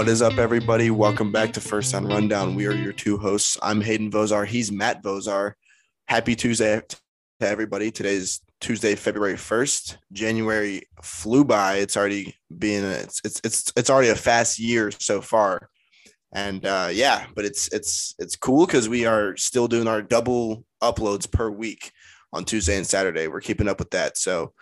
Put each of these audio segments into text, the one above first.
What is up, everybody? Welcome back to First Down Rundown. We are your two hosts. I'm Hayden Vozar. He's Matt Vozar. Happy Tuesday to everybody. Today's Tuesday, February 1st. January flew by. It's already been it's it's it's it's already a fast year so far. And uh yeah, but it's it's it's cool because we are still doing our double uploads per week on Tuesday and Saturday. We're keeping up with that. So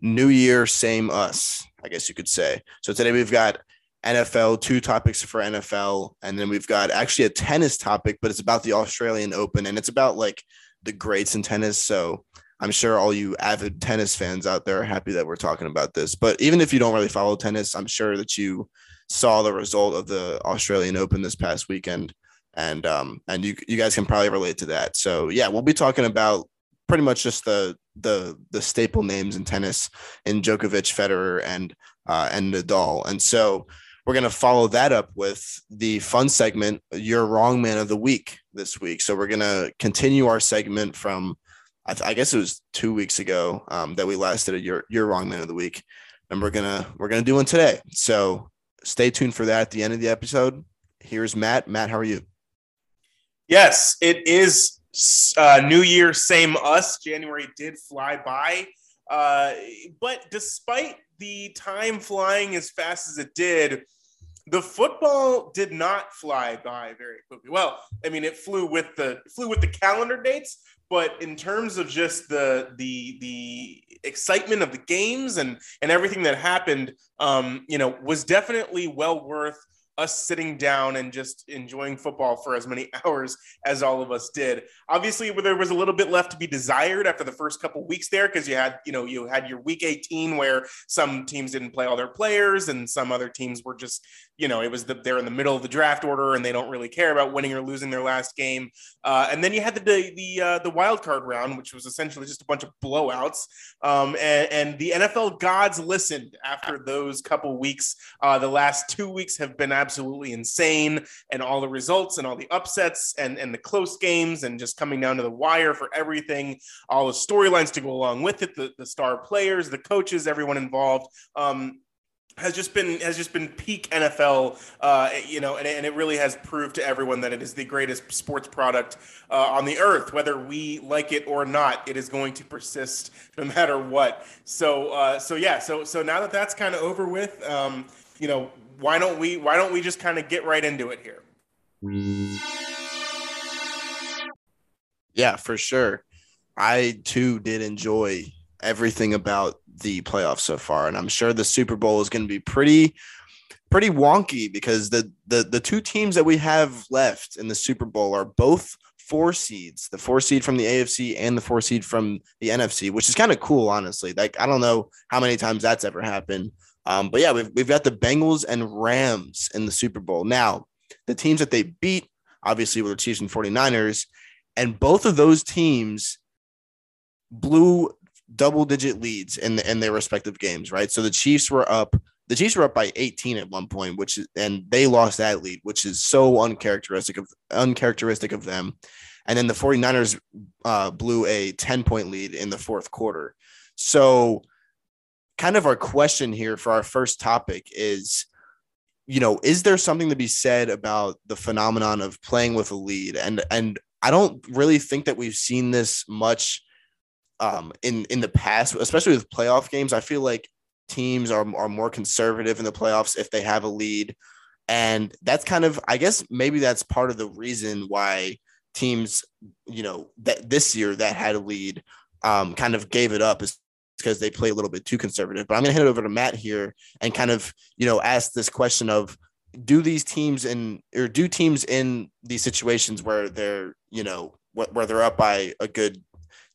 new year, same us, I guess you could say. So today we've got NFL, two topics for NFL, and then we've got actually a tennis topic, but it's about the Australian Open and it's about like the greats in tennis. So I'm sure all you avid tennis fans out there are happy that we're talking about this. But even if you don't really follow tennis, I'm sure that you saw the result of the Australian Open this past weekend. And um, and you you guys can probably relate to that. So yeah, we'll be talking about pretty much just the the the staple names in tennis in Djokovic, Federer, and uh, and Nadal. And so we're going to follow that up with the fun segment, Your Wrong Man of the Week this week. So we're going to continue our segment from, I, th- I, guess it was two weeks ago um, that we last did a Your, Your Wrong Man of the Week. And we're going to, we're going to do one today. So stay tuned for that at the end of the episode. Here's Matt. Matt, how are you? Yes, it is uh, New Year, same us. January did fly by. Uh, but despite the time flying as fast as it did, the football did not fly by very quickly. Well, I mean, it flew with the flew with the calendar dates, but in terms of just the the the excitement of the games and and everything that happened, um, you know, was definitely well worth us sitting down and just enjoying football for as many hours as all of us did. Obviously, there was a little bit left to be desired after the first couple weeks there because you had, you know, you had your week 18 where some teams didn't play all their players and some other teams were just, you know, it was the, they're in the middle of the draft order and they don't really care about winning or losing their last game. Uh, and then you had the the the, uh, the wild card round, which was essentially just a bunch of blowouts. Um, and, and, the NFL gods listened after those couple weeks. Uh, the last two weeks have been absolutely insane, and all the results and all the upsets and and the close games and just coming down to the wire for everything. All the storylines to go along with it, the the star players, the coaches, everyone involved. Um, has just been has just been peak NFL, uh, you know, and, and, it really has proved to everyone that it is the greatest sports product uh, on the earth, whether we like it or not. It is going to persist no matter what. So, uh, so yeah, so so now that that's kind of over with, um, you know, why don't we why don't we just kind of get right into it here? Yeah, for sure. I too did enjoy everything about the playoffs so far, and I'm sure the Super Bowl is going to be pretty pretty wonky because the the the two teams that we have left in the Super Bowl are both four seeds, the four seed from the AFC and the four seed from the NFC, which is kind of cool, honestly. Like I don't know how many times that's ever happened. Um, but yeah, we've, we've got the Bengals and Rams in the Super Bowl. Now, the teams that they beat, obviously, were the Chiefs and 49ers. And both of those teams blew double digit leads in the, in their respective games, right? So the Chiefs were up the Chiefs were up by 18 at one point, which is and they lost that lead, which is so uncharacteristic of uncharacteristic of them. And then the 49ers uh, blew a 10 point lead in the fourth quarter. So kind of our question here for our first topic is you know, is there something to be said about the phenomenon of playing with a lead? And and I don't really think that we've seen this much um, in in the past, especially with playoff games. I feel like teams are are more conservative in the playoffs if they have a lead, and that's kind of I guess maybe that's part of the reason why teams you know that this year that had a lead um, kind of gave it up is because they play a little bit too conservative. But I'm going to hand it over to Matt here and kind of you know ask this question of do these teams in or do teams in these situations where they're you know where they're up by a good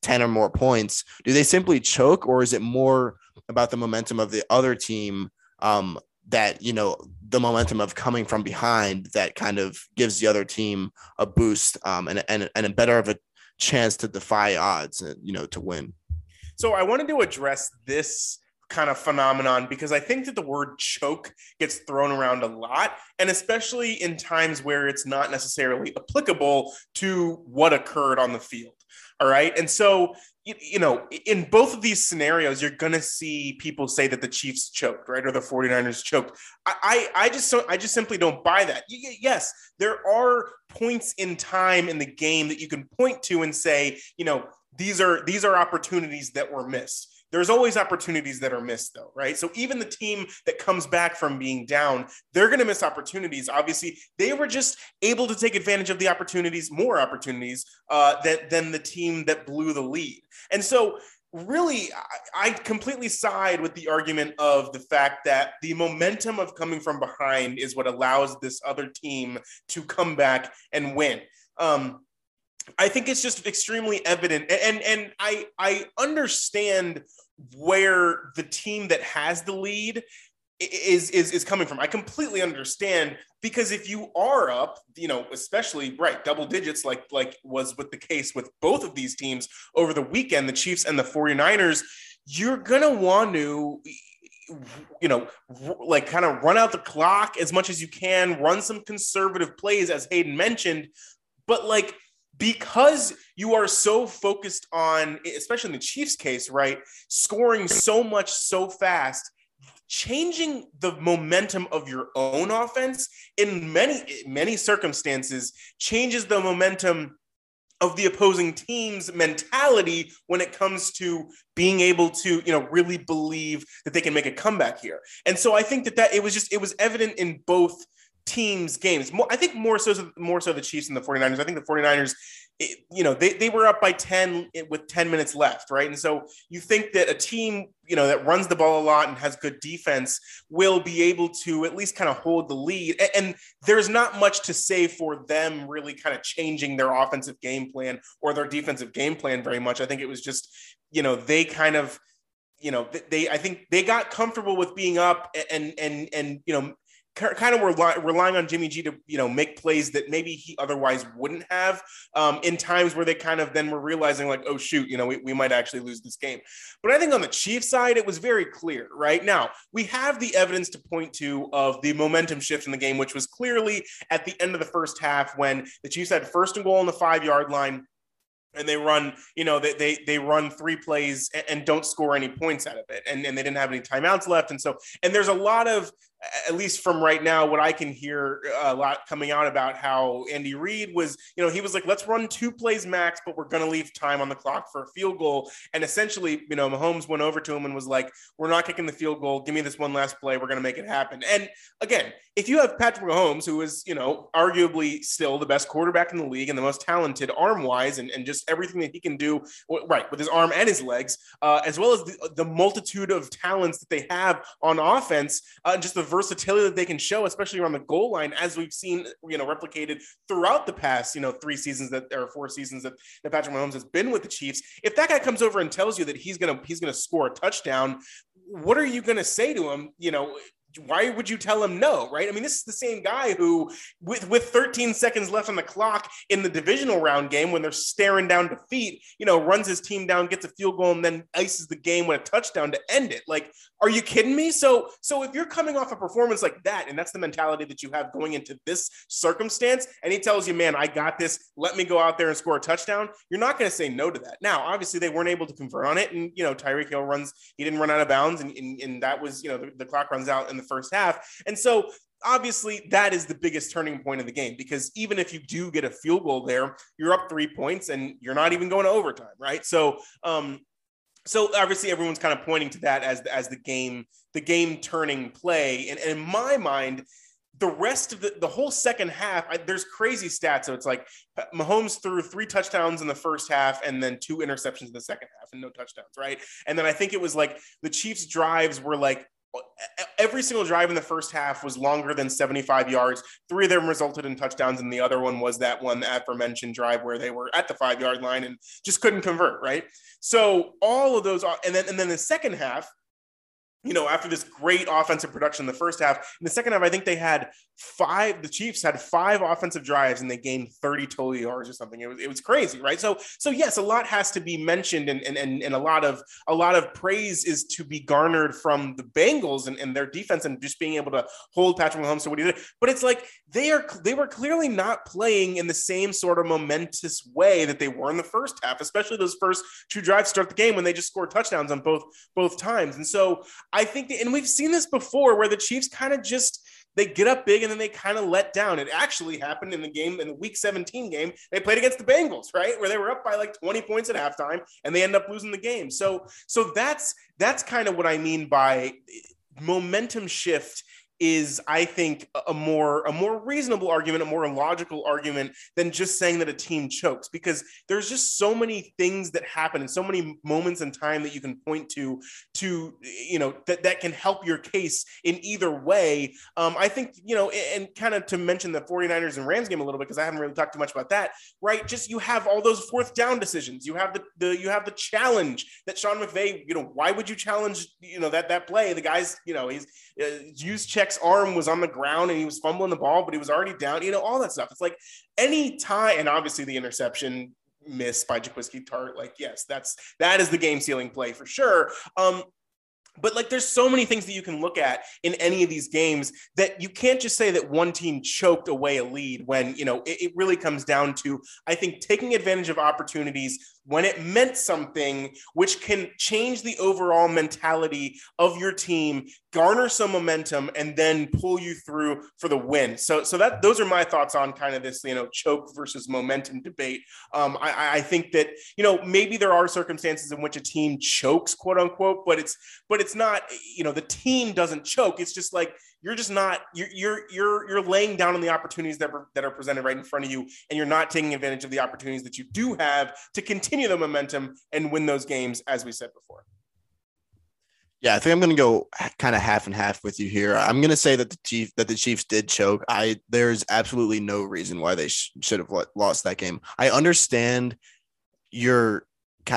10 or more points, do they simply choke or is it more about the momentum of the other team um, that, you know, the momentum of coming from behind that kind of gives the other team a boost um, and, and, and a better of a chance to defy odds, and, you know, to win? So I wanted to address this kind of phenomenon because I think that the word choke gets thrown around a lot, and especially in times where it's not necessarily applicable to what occurred on the field. All right. And so, you, you know, in both of these scenarios, you're going to see people say that the Chiefs choked, right? Or the 49ers choked. I, I, I just, so I just simply don't buy that. Yes, there are points in time in the game that you can point to and say, you know, these are, these are opportunities that were missed there's always opportunities that are missed though right? So even the team that comes back from being down they're going to miss opportunities. Obviously they were just able to take advantage of the opportunities more opportunities uh, than, than the team that blew the lead. And so really I, I completely side with the argument of the fact that the momentum of coming from behind is what allows this other team to come back and win. Um, I think it's just extremely evident, and and I I understand where the team that has the lead is is is coming from. I completely understand because if you are up, you know, especially right double digits like like was with the case with both of these teams over the weekend, the Chiefs and the 49ers, you're going to want to you know, like kind of run out the clock as much as you can, run some conservative plays as Hayden mentioned, but like because you are so focused on, especially in the Chiefs case, right, scoring so much so fast, changing the momentum of your own offense in many many circumstances changes the momentum of the opposing team's mentality when it comes to being able to you know really believe that they can make a comeback here. And so i think that that it was just it was evident in both teams games. More, I think more so more so the Chiefs and the 49ers. I think the 49ers it, you know, they, they were up by 10 with 10 minutes left, right? And so you think that a team, you know, that runs the ball a lot and has good defense will be able to at least kind of hold the lead. And there's not much to say for them really kind of changing their offensive game plan or their defensive game plan very much. I think it was just, you know, they kind of, you know, they, I think they got comfortable with being up and, and, and, you know, kind of rely, relying on Jimmy G to you know make plays that maybe he otherwise wouldn't have um, in times where they kind of then were realizing like oh shoot you know we, we might actually lose this game but I think on the Chiefs side it was very clear right now we have the evidence to point to of the momentum shift in the game which was clearly at the end of the first half when the Chiefs had first and goal on the five yard line and they run, you know, they they, they run three plays and, and, don't score any points out of it. And, and they didn't have any timeouts left. And so, and there's a lot of at least from right now, what I can hear uh, a lot coming out about how Andy Reid was, you know, he was like, let's run two plays max, but we're going to leave time on the clock for a field goal. And essentially, you know, Mahomes went over to him and was like, we're not kicking the field goal. Give me this one last play. We're going to make it happen. And again, if you have Patrick Mahomes, who is, you know, arguably still the best quarterback in the league and the most talented arm wise and, and just everything that he can do, right, with his arm and his legs, uh, as well as the, the multitude of talents that they have on offense, uh, just the versatility that they can show, especially around the goal line, as we've seen, you know, replicated throughout the past, you know, three seasons that or four seasons that, that Patrick Mahomes has been with the Chiefs. If that guy comes over and tells you that he's gonna he's gonna score a touchdown, what are you gonna say to him? You know, why would you tell him no, right? I mean, this is the same guy who, with with 13 seconds left on the clock in the divisional round game, when they're staring down defeat, you know, runs his team down, gets a field goal, and then ices the game with a touchdown to end it. Like, are you kidding me? So, so if you're coming off a performance like that, and that's the mentality that you have going into this circumstance, and he tells you, "Man, I got this. Let me go out there and score a touchdown," you're not going to say no to that. Now, obviously, they weren't able to convert on it, and you know, Tyreek Hill runs, he didn't run out of bounds, and, and, and that was, you know, the, the clock runs out in the first half. And so obviously that is the biggest turning point of the game because even if you do get a field goal there, you're up three points and you're not even going to overtime, right? So, um, so obviously everyone's kind of pointing to that as as the game the game turning play, and, and in my mind, the rest of the, the whole second half, I, there's crazy stats. So it's like uh, Mahomes threw three touchdowns in the first half and then two interceptions in the second half and no touchdowns, right? And then I think it was like the Chiefs' drives were like every single drive in the first half was longer than 75 yards. Three of them resulted in touchdowns, and the other one was that one aforementioned drive where they were at the five yard line and just couldn't convert. Right. So all of those, are, and then and then the second half, you know, after this great offensive production in the first half, in the second half, I think they had five. The Chiefs had five offensive drives and they gained 30 total yards or something. It was it was crazy, right? So so yes, a lot has to be mentioned, and and and, and a lot of a lot of praise is to be garnered from the Bengals and, and their defense and just being able to hold Patrick Mahomes to what he did. But it's like they are they were clearly not playing in the same sort of momentous way that they were in the first half, especially those first two drives start the game when they just scored touchdowns on both both times. And so I think, and we've seen this before where the Chiefs kind of just they get up big and then they kind of let down. It actually happened in the game in the week 17 game. They played against the Bengals, right? Where they were up by like 20 points at halftime and they end up losing the game. So so that's that's kind of what I mean by momentum shift is I think a more a more reasonable argument, a more logical argument than just saying that a team chokes because there's just so many things that happen and so many moments in time that you can point to to you know that that can help your case in either way. Um, I think you know and kind of to mention the 49ers and Rams game a little bit because I haven't really talked too much about that. Right, just you have all those fourth down decisions. You have the, the you have the challenge that Sean McVay. You know why would you challenge you know that that play? The guys you know he's uh, Arm was on the ground and he was fumbling the ball, but he was already down. You know, all that stuff. It's like any tie, and obviously the interception miss by Jaquiski Tartt. Like, yes, that's that is the game sealing play for sure. Um, but like there's so many things that you can look at in any of these games that you can't just say that one team choked away a lead when you know it, it really comes down to i think taking advantage of opportunities when it meant something, which can change the overall mentality of your team, garner some momentum, and then pull you through for the win. So, so that those are my thoughts on kind of this, you know, choke versus momentum debate. Um, I, I think that you know maybe there are circumstances in which a team chokes, quote unquote, but it's but it's not, you know, the team doesn't choke. It's just like you're just not you're you're you're you're laying down on the opportunities that are, that are presented right in front of you and you're not taking advantage of the opportunities that you do have to continue the momentum and win those games as we said before yeah, I think I'm going to go kind of half and half with you here. I'm going to say that the chief that the Chiefs did choke. I there's absolutely no reason why they sh- should have lost that game. I understand your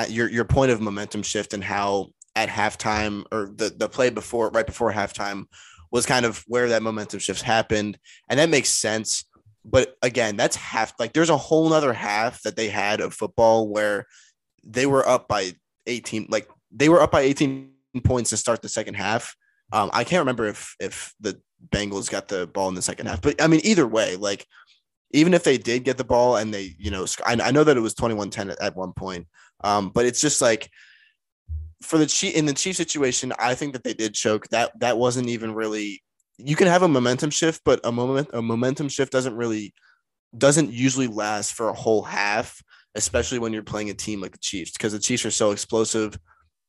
your your point of momentum shift and how at halftime or the the play before right before halftime was kind of where that momentum shift happened. And that makes sense. But again, that's half like there's a whole nother half that they had of football where they were up by 18, like they were up by 18 points to start the second half. Um, I can't remember if if the Bengals got the ball in the second half, but I mean, either way, like even if they did get the ball and they, you know, I, I know that it was 21 10 at, at one point. Um, but it's just like for the Chief in the Chief situation, I think that they did choke. That that wasn't even really. You can have a momentum shift, but a moment a momentum shift doesn't really doesn't usually last for a whole half, especially when you're playing a team like the Chiefs, because the Chiefs are so explosive,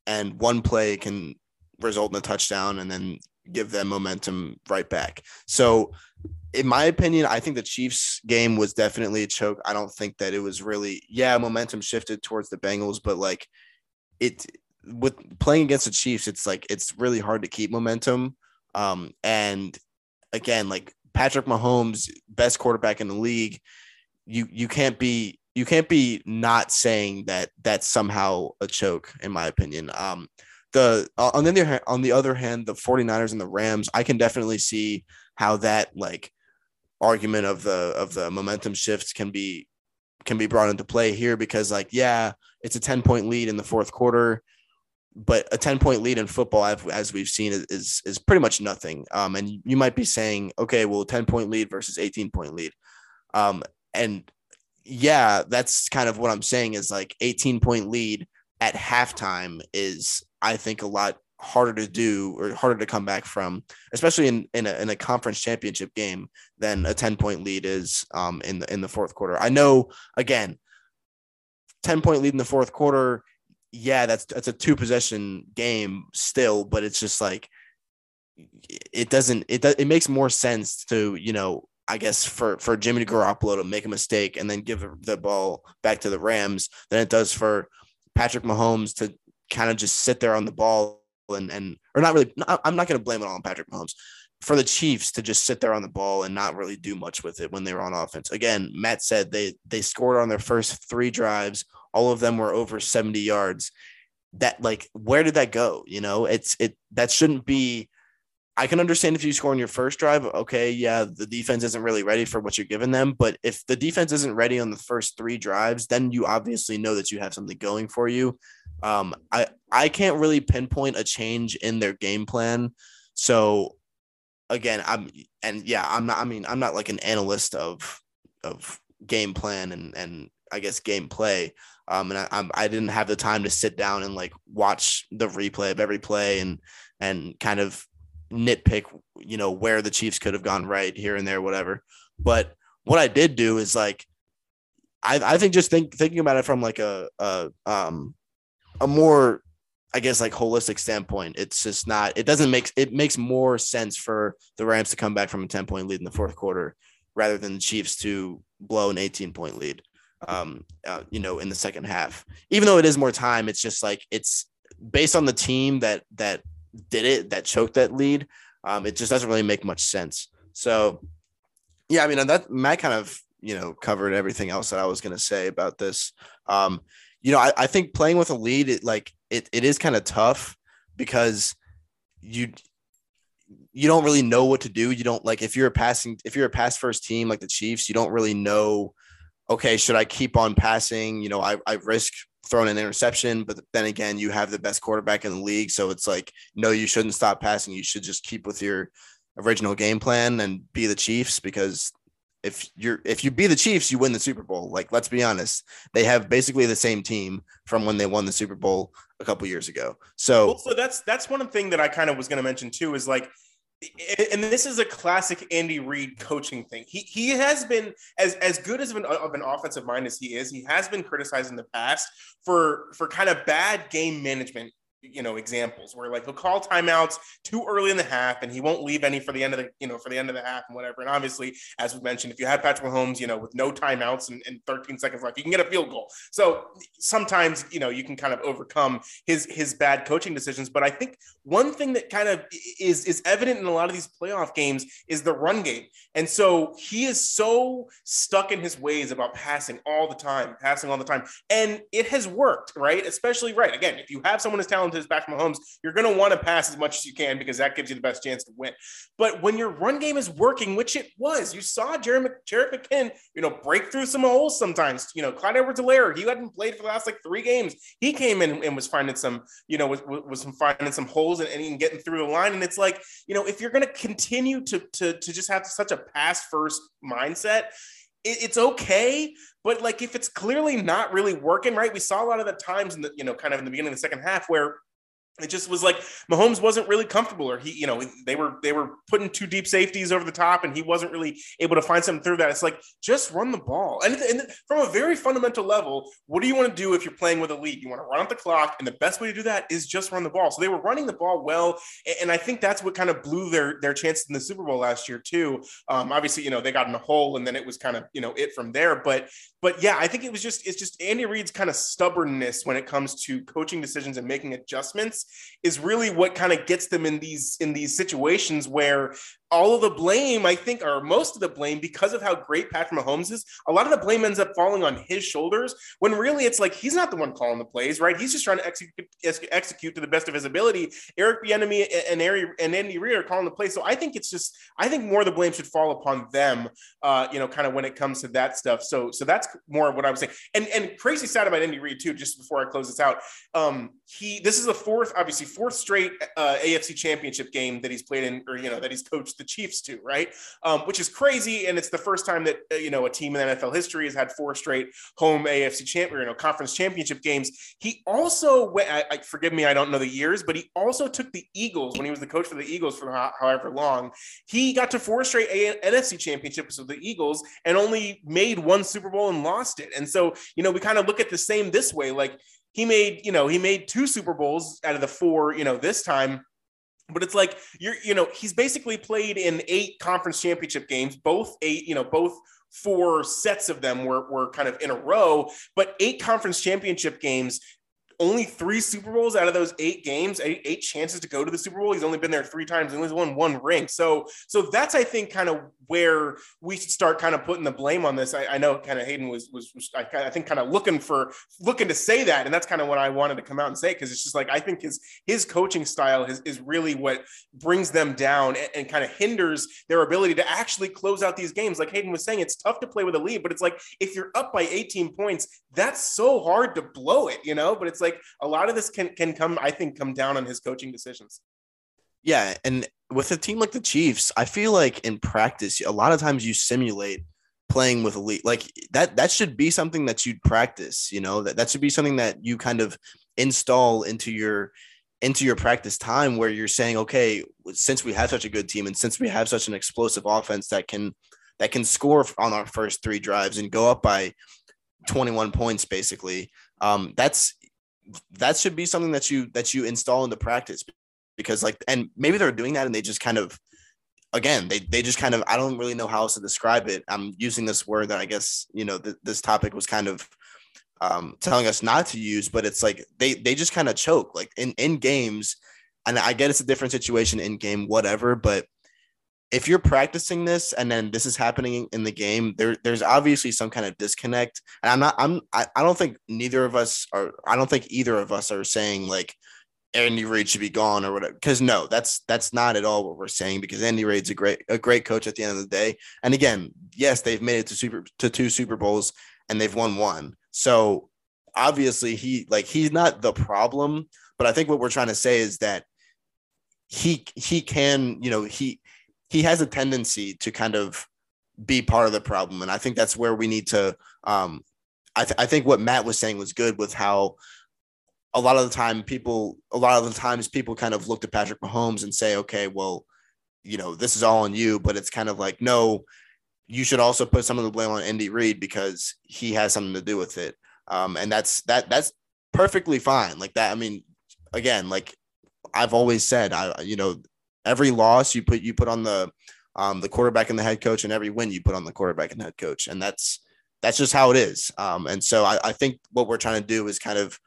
and one play can result in a touchdown and then give them momentum right back. So, in my opinion, I think the Chiefs game was definitely a choke. I don't think that it was really, yeah, momentum shifted towards the Bengals, but like it with playing against the Chiefs, it's like it's really hard to keep momentum. Um, and again, like Patrick Mahomes, best quarterback in the league, you you can't be you can't be not saying that that's somehow a choke, in my opinion. Um, the uh, on the other hand, on the other hand, the 49ers and the Rams, I can definitely see how that like argument of the of the momentum shifts can be can be brought into play here because like yeah, it's a 10 point lead in the fourth quarter but a 10 point lead in football as we've seen is is pretty much nothing. Um, and you might be saying okay well 10 point lead versus 18 point lead. Um, and yeah that's kind of what i'm saying is like 18 point lead at halftime is i think a lot harder to do or harder to come back from especially in in a, in a conference championship game than a 10 point lead is um, in the in the fourth quarter. I know again 10 point lead in the fourth quarter yeah, that's that's a two possession game still, but it's just like it doesn't it it makes more sense to you know I guess for for Jimmy Garoppolo to make a mistake and then give the ball back to the Rams than it does for Patrick Mahomes to kind of just sit there on the ball and and or not really. I'm not going to blame it all on Patrick Mahomes for the Chiefs to just sit there on the ball and not really do much with it when they were on offense. Again, Matt said they they scored on their first three drives all of them were over 70 yards. that like where did that go? You know, it's it that shouldn't be. I can understand if you score on your first drive. Okay, yeah, the defense isn't really ready for what you're giving them. But if the defense isn't ready on the first three drives, then you obviously know that you have something going for you. Um, I I can't really pinpoint a change in their game plan. So again, I'm and yeah, I'm not. I mean, I'm not like an analyst of of game plan and and I guess gameplay. Um, and I, I didn't have the time to sit down and like watch the replay of every play and and kind of nitpick, you know, where the Chiefs could have gone right here and there, whatever. But what I did do is like, I, I think just think thinking about it from like a, a um a more I guess like holistic standpoint, it's just not. It doesn't make it makes more sense for the Rams to come back from a ten point lead in the fourth quarter rather than the Chiefs to blow an eighteen point lead. Um, uh, you know, in the second half, even though it is more time, it's just like it's based on the team that that did it that choked that lead. Um, it just doesn't really make much sense. So, yeah, I mean that Matt kind of you know covered everything else that I was going to say about this. Um, you know, I, I think playing with a lead, it like it, it is kind of tough because you you don't really know what to do. You don't like if you're a passing if you're a pass first team like the Chiefs, you don't really know. Okay, should I keep on passing? You know, I, I risk throwing an interception, but then again, you have the best quarterback in the league, so it's like no, you shouldn't stop passing. You should just keep with your original game plan and be the Chiefs because if you're if you be the Chiefs, you win the Super Bowl. Like let's be honest, they have basically the same team from when they won the Super Bowl a couple years ago. So, well, so that's that's one thing that I kind of was going to mention too is like and this is a classic Andy Reid coaching thing. He he has been as as good as of an, of an offensive mind as he is. He has been criticized in the past for for kind of bad game management you know examples where like he'll call timeouts too early in the half and he won't leave any for the end of the you know for the end of the half and whatever. And obviously as we mentioned if you have Patrick Mahomes you know with no timeouts and, and 13 seconds left you can get a field goal. So sometimes you know you can kind of overcome his his bad coaching decisions. But I think one thing that kind of is is evident in a lot of these playoff games is the run game. And so he is so stuck in his ways about passing all the time passing all the time. And it has worked right? Especially right again if you have someone as talented as Patrick Mahomes, you're going to want to pass as much as you can because that gives you the best chance to win. But when your run game is working, which it was, you saw Jerry, Jerick McKinnon, you know, break through some holes sometimes. You know, Clyde Edwards-Helaire, he hadn't played for the last like three games. He came in and was finding some, you know, was, was finding some holes and, and getting through the line. And it's like, you know, if you're going to continue to, to, to just have such a pass first mindset, it's okay but like if it's clearly not really working right we saw a lot of the times in the you know kind of in the beginning of the second half where it just was like Mahomes wasn't really comfortable, or he, you know, they were they were putting two deep safeties over the top, and he wasn't really able to find something through that. It's like just run the ball, and, and from a very fundamental level, what do you want to do if you're playing with a lead? You want to run up the clock, and the best way to do that is just run the ball. So they were running the ball well, and I think that's what kind of blew their their chances in the Super Bowl last year too. Um, obviously, you know, they got in a hole, and then it was kind of you know it from there. But but yeah, I think it was just it's just Andy Reid's kind of stubbornness when it comes to coaching decisions and making adjustments is really what kind of gets them in these in these situations where all of the blame, I think, or most of the blame, because of how great Patrick Mahomes is, a lot of the blame ends up falling on his shoulders. When really, it's like he's not the one calling the plays, right? He's just trying to execute, execute to the best of his ability. Eric Bieniemy and Ari, and Andy Reid are calling the plays, so I think it's just, I think more of the blame should fall upon them, uh, you know, kind of when it comes to that stuff. So, so that's more of what I was saying. And and crazy sad about Andy Reid too. Just before I close this out, um, he this is the fourth, obviously fourth straight uh, AFC Championship game that he's played in, or you know, that he's coached the Chiefs to, right? Um, which is crazy, and it's the first time that uh, you know a team in NFL history has had four straight home AFC champion, you know, conference championship games. He also, went, I, I, forgive me, I don't know the years, but he also took the Eagles when he was the coach for the Eagles for however long. He got to four straight a- NFC championships with the Eagles and only made one Super Bowl and lost it. And so, you know, we kind of look at the same this way, like he made, you know, he made two Super Bowls out of the four, you know, this time but it's like you're you know he's basically played in eight conference championship games. Both eight you know both four sets of them were, were kind of in a row. But eight conference championship games only three Super Bowls out of those eight games, eight, eight chances to go to the Super Bowl. He's only been there three times and he's won one ring. So, so that's I think kind of where we should start kind of putting the blame on this. I, I know kind of Hayden was was, was I, I, think kind of looking for looking to say that, and that's kind of what I wanted to come out and say because it's just like I think his his coaching style is, is really what brings them down and, and kind of hinders their ability to actually close out these games. Like Hayden was saying, it's tough to play with a lead, but it's like if you're up by 18 points, that's so hard to blow it, you know. But it's like a lot of this can can come, I think, come down on his coaching decisions. Yeah, and with a team like the Chiefs, I feel like in practice, a lot of times you simulate playing with elite like that that should be something that you'd practice you know that that should be something that you kind of install into your into your practice time where you're saying okay since we have such a good team and since we have such an explosive offense that can that can score on our first three drives and go up by 21 points basically um that's that should be something that you that you install into practice because like and maybe they're doing that and they just kind of again they they just kind of i don't really know how else to describe it. I'm using this word that i guess you know th- this topic was kind of um, telling us not to use but it's like they they just kind of choke like in in games and i get it's a different situation in game whatever but if you're practicing this and then this is happening in the game there there's obviously some kind of disconnect and i'm not i'm I, I don't think neither of us are i don't think either of us are saying like Andy Reid should be gone or whatever. Because no, that's that's not at all what we're saying. Because Andy Reid's a great a great coach at the end of the day. And again, yes, they've made it to super to two Super Bowls and they've won one. So obviously he like he's not the problem. But I think what we're trying to say is that he he can you know he he has a tendency to kind of be part of the problem, and I think that's where we need to. Um, I, th- I think what Matt was saying was good with how a lot of the time people a lot of the times people kind of look to Patrick Mahomes and say, okay, well, you know, this is all on you, but it's kind of like, no, you should also put some of the blame on Andy Reid because he has something to do with it. Um, and that's that that's perfectly fine. Like that. I mean, again, like I've always said, I you know, every loss you put you put on the um, the quarterback and the head coach, and every win you put on the quarterback and head coach, and that's that's just how it is. Um, and so I, I think what we're trying to do is kind of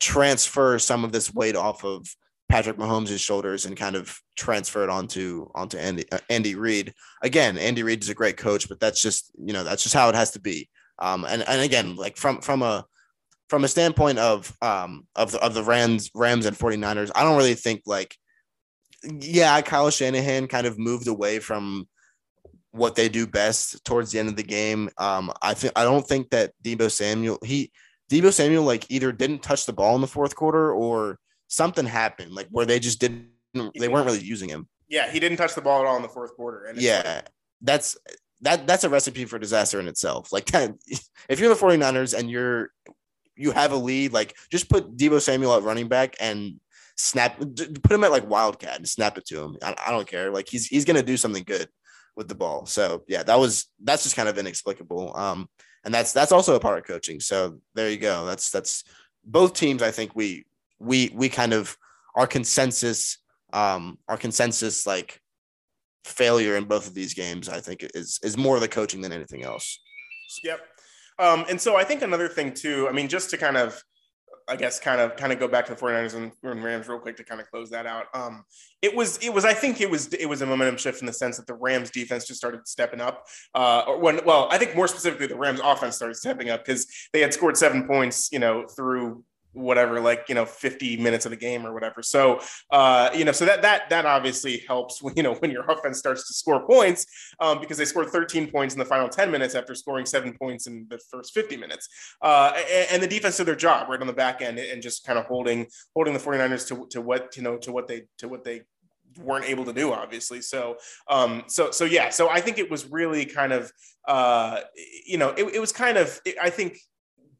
transfer some of this weight off of Patrick Mahomes' shoulders and kind of transfer it onto onto Andy uh, Andy Reid. Again, Andy Reid is a great coach, but that's just you know that's just how it has to be. Um, and and again, like from from a from a standpoint of um of the, of the Rams Rams and 49ers, I don't really think like yeah, Kyle Shanahan kind of moved away from what they do best towards the end of the game. Um, I think I don't think that Deebo Samuel he Deebo Samuel like either didn't touch the ball in the fourth quarter or something happened like where they just didn't they weren't really using him. Yeah, he didn't touch the ball at all in the fourth quarter. And yeah, like, that's that that's a recipe for disaster in itself. Like if you're the 49ers and you're you have a lead, like just put Deebo Samuel at running back and snap put him at like wildcat and snap it to him. I, I don't care. Like he's he's gonna do something good with the ball. So yeah, that was that's just kind of inexplicable. Um, and that's that's also a part of coaching. So there you go. That's that's both teams. I think we we we kind of our consensus um our consensus like failure in both of these games. I think is is more the coaching than anything else. Yep. Um, and so I think another thing too. I mean, just to kind of I guess kind of kind of go back to the 49ers and, Rams real quick to kind of close that out. Um, it was it was I think it was it was a momentum shift in the sense that the Rams defense just started stepping up. Uh, or when well, I think more specifically the Rams offense started stepping up because they had scored seven points, you know, through whatever like you know 50 minutes of the game or whatever. So uh you know so that that that obviously helps when you know when your offense starts to score points um, because they scored 13 points in the final 10 minutes after scoring seven points in the first 50 minutes. Uh and, and the defense did their job right on the back end and just kind of holding holding the 49ers to, to what you know to what they to what they weren't able to do obviously. So um so so yeah so i think it was really kind of uh you know it, it was kind of i think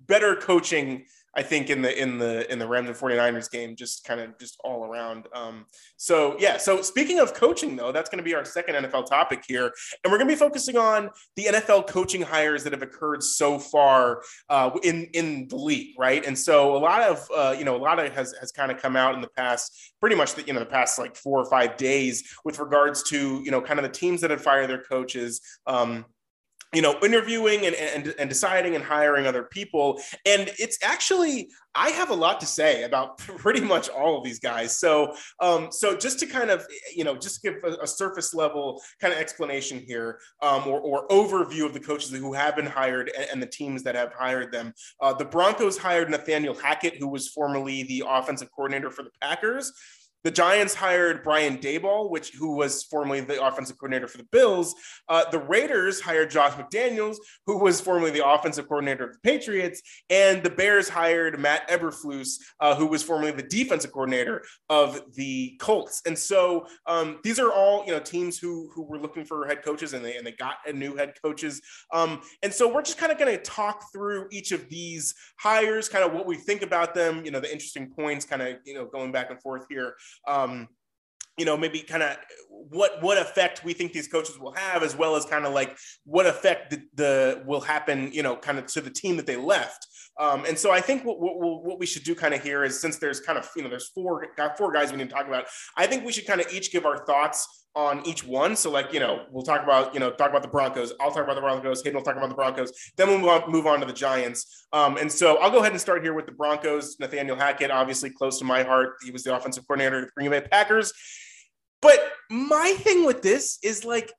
better coaching I think in the in the in the Rams and 49ers game, just kind of just all around. Um, so yeah. So speaking of coaching, though, that's going to be our second NFL topic here, and we're going to be focusing on the NFL coaching hires that have occurred so far uh, in in the league, right? And so a lot of uh, you know a lot of has has kind of come out in the past, pretty much the you know the past like four or five days with regards to you know kind of the teams that have fired their coaches. Um, you know, interviewing and, and, and deciding and hiring other people. And it's actually, I have a lot to say about pretty much all of these guys. So, um, so just to kind of, you know, just give a, a surface level kind of explanation here um, or, or overview of the coaches who have been hired and, and the teams that have hired them. Uh, the Broncos hired Nathaniel Hackett, who was formerly the offensive coordinator for the Packers. The Giants hired Brian Daboll, which who was formerly the offensive coordinator for the Bills. Uh, the Raiders hired Josh McDaniels, who was formerly the offensive coordinator of the Patriots, and the Bears hired Matt Eberflus, uh, who was formerly the defensive coordinator of the Colts. And so um, these are all you know teams who who were looking for head coaches, and they and they got a new head coaches. Um, and so we're just kind of going to talk through each of these hires, kind of what we think about them, you know, the interesting points, kind of you know going back and forth here um, you know maybe kind of what what effect we think these coaches will have as well as kind of like what effect the, the, will happen you know kind of to the team that they left um, and so i think what, what, what we should do kind of here is since there's kind of you know there's four four guys we need to talk about i think we should kind of each give our thoughts on each one. So like, you know, we'll talk about, you know, talk about the Broncos. I'll talk about the Broncos. Hayden will talk about the Broncos. Then we'll move on, move on to the Giants. Um, and so I'll go ahead and start here with the Broncos. Nathaniel Hackett, obviously close to my heart. He was the offensive coordinator of the Green Bay Packers. But my thing with this is like,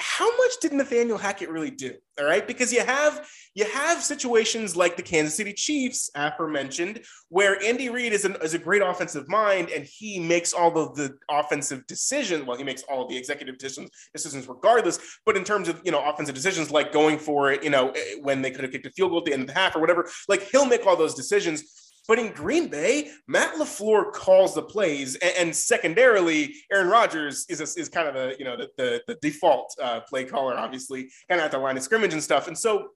how much did Nathaniel Hackett really do? All right, because you have you have situations like the Kansas City Chiefs, aforementioned, where Andy Reid is, an, is a great offensive mind and he makes all of the offensive decisions. Well, he makes all of the executive decisions decisions regardless. But in terms of you know offensive decisions like going for it, you know eh, when they could have kicked a field goal at the end of the half or whatever, like he'll make all those decisions. But in Green Bay, Matt LaFleur calls the plays, and, and secondarily, Aaron Rodgers is a, is kind of the you know the the, the default uh, play caller, obviously, kind of at the line of scrimmage and stuff. And so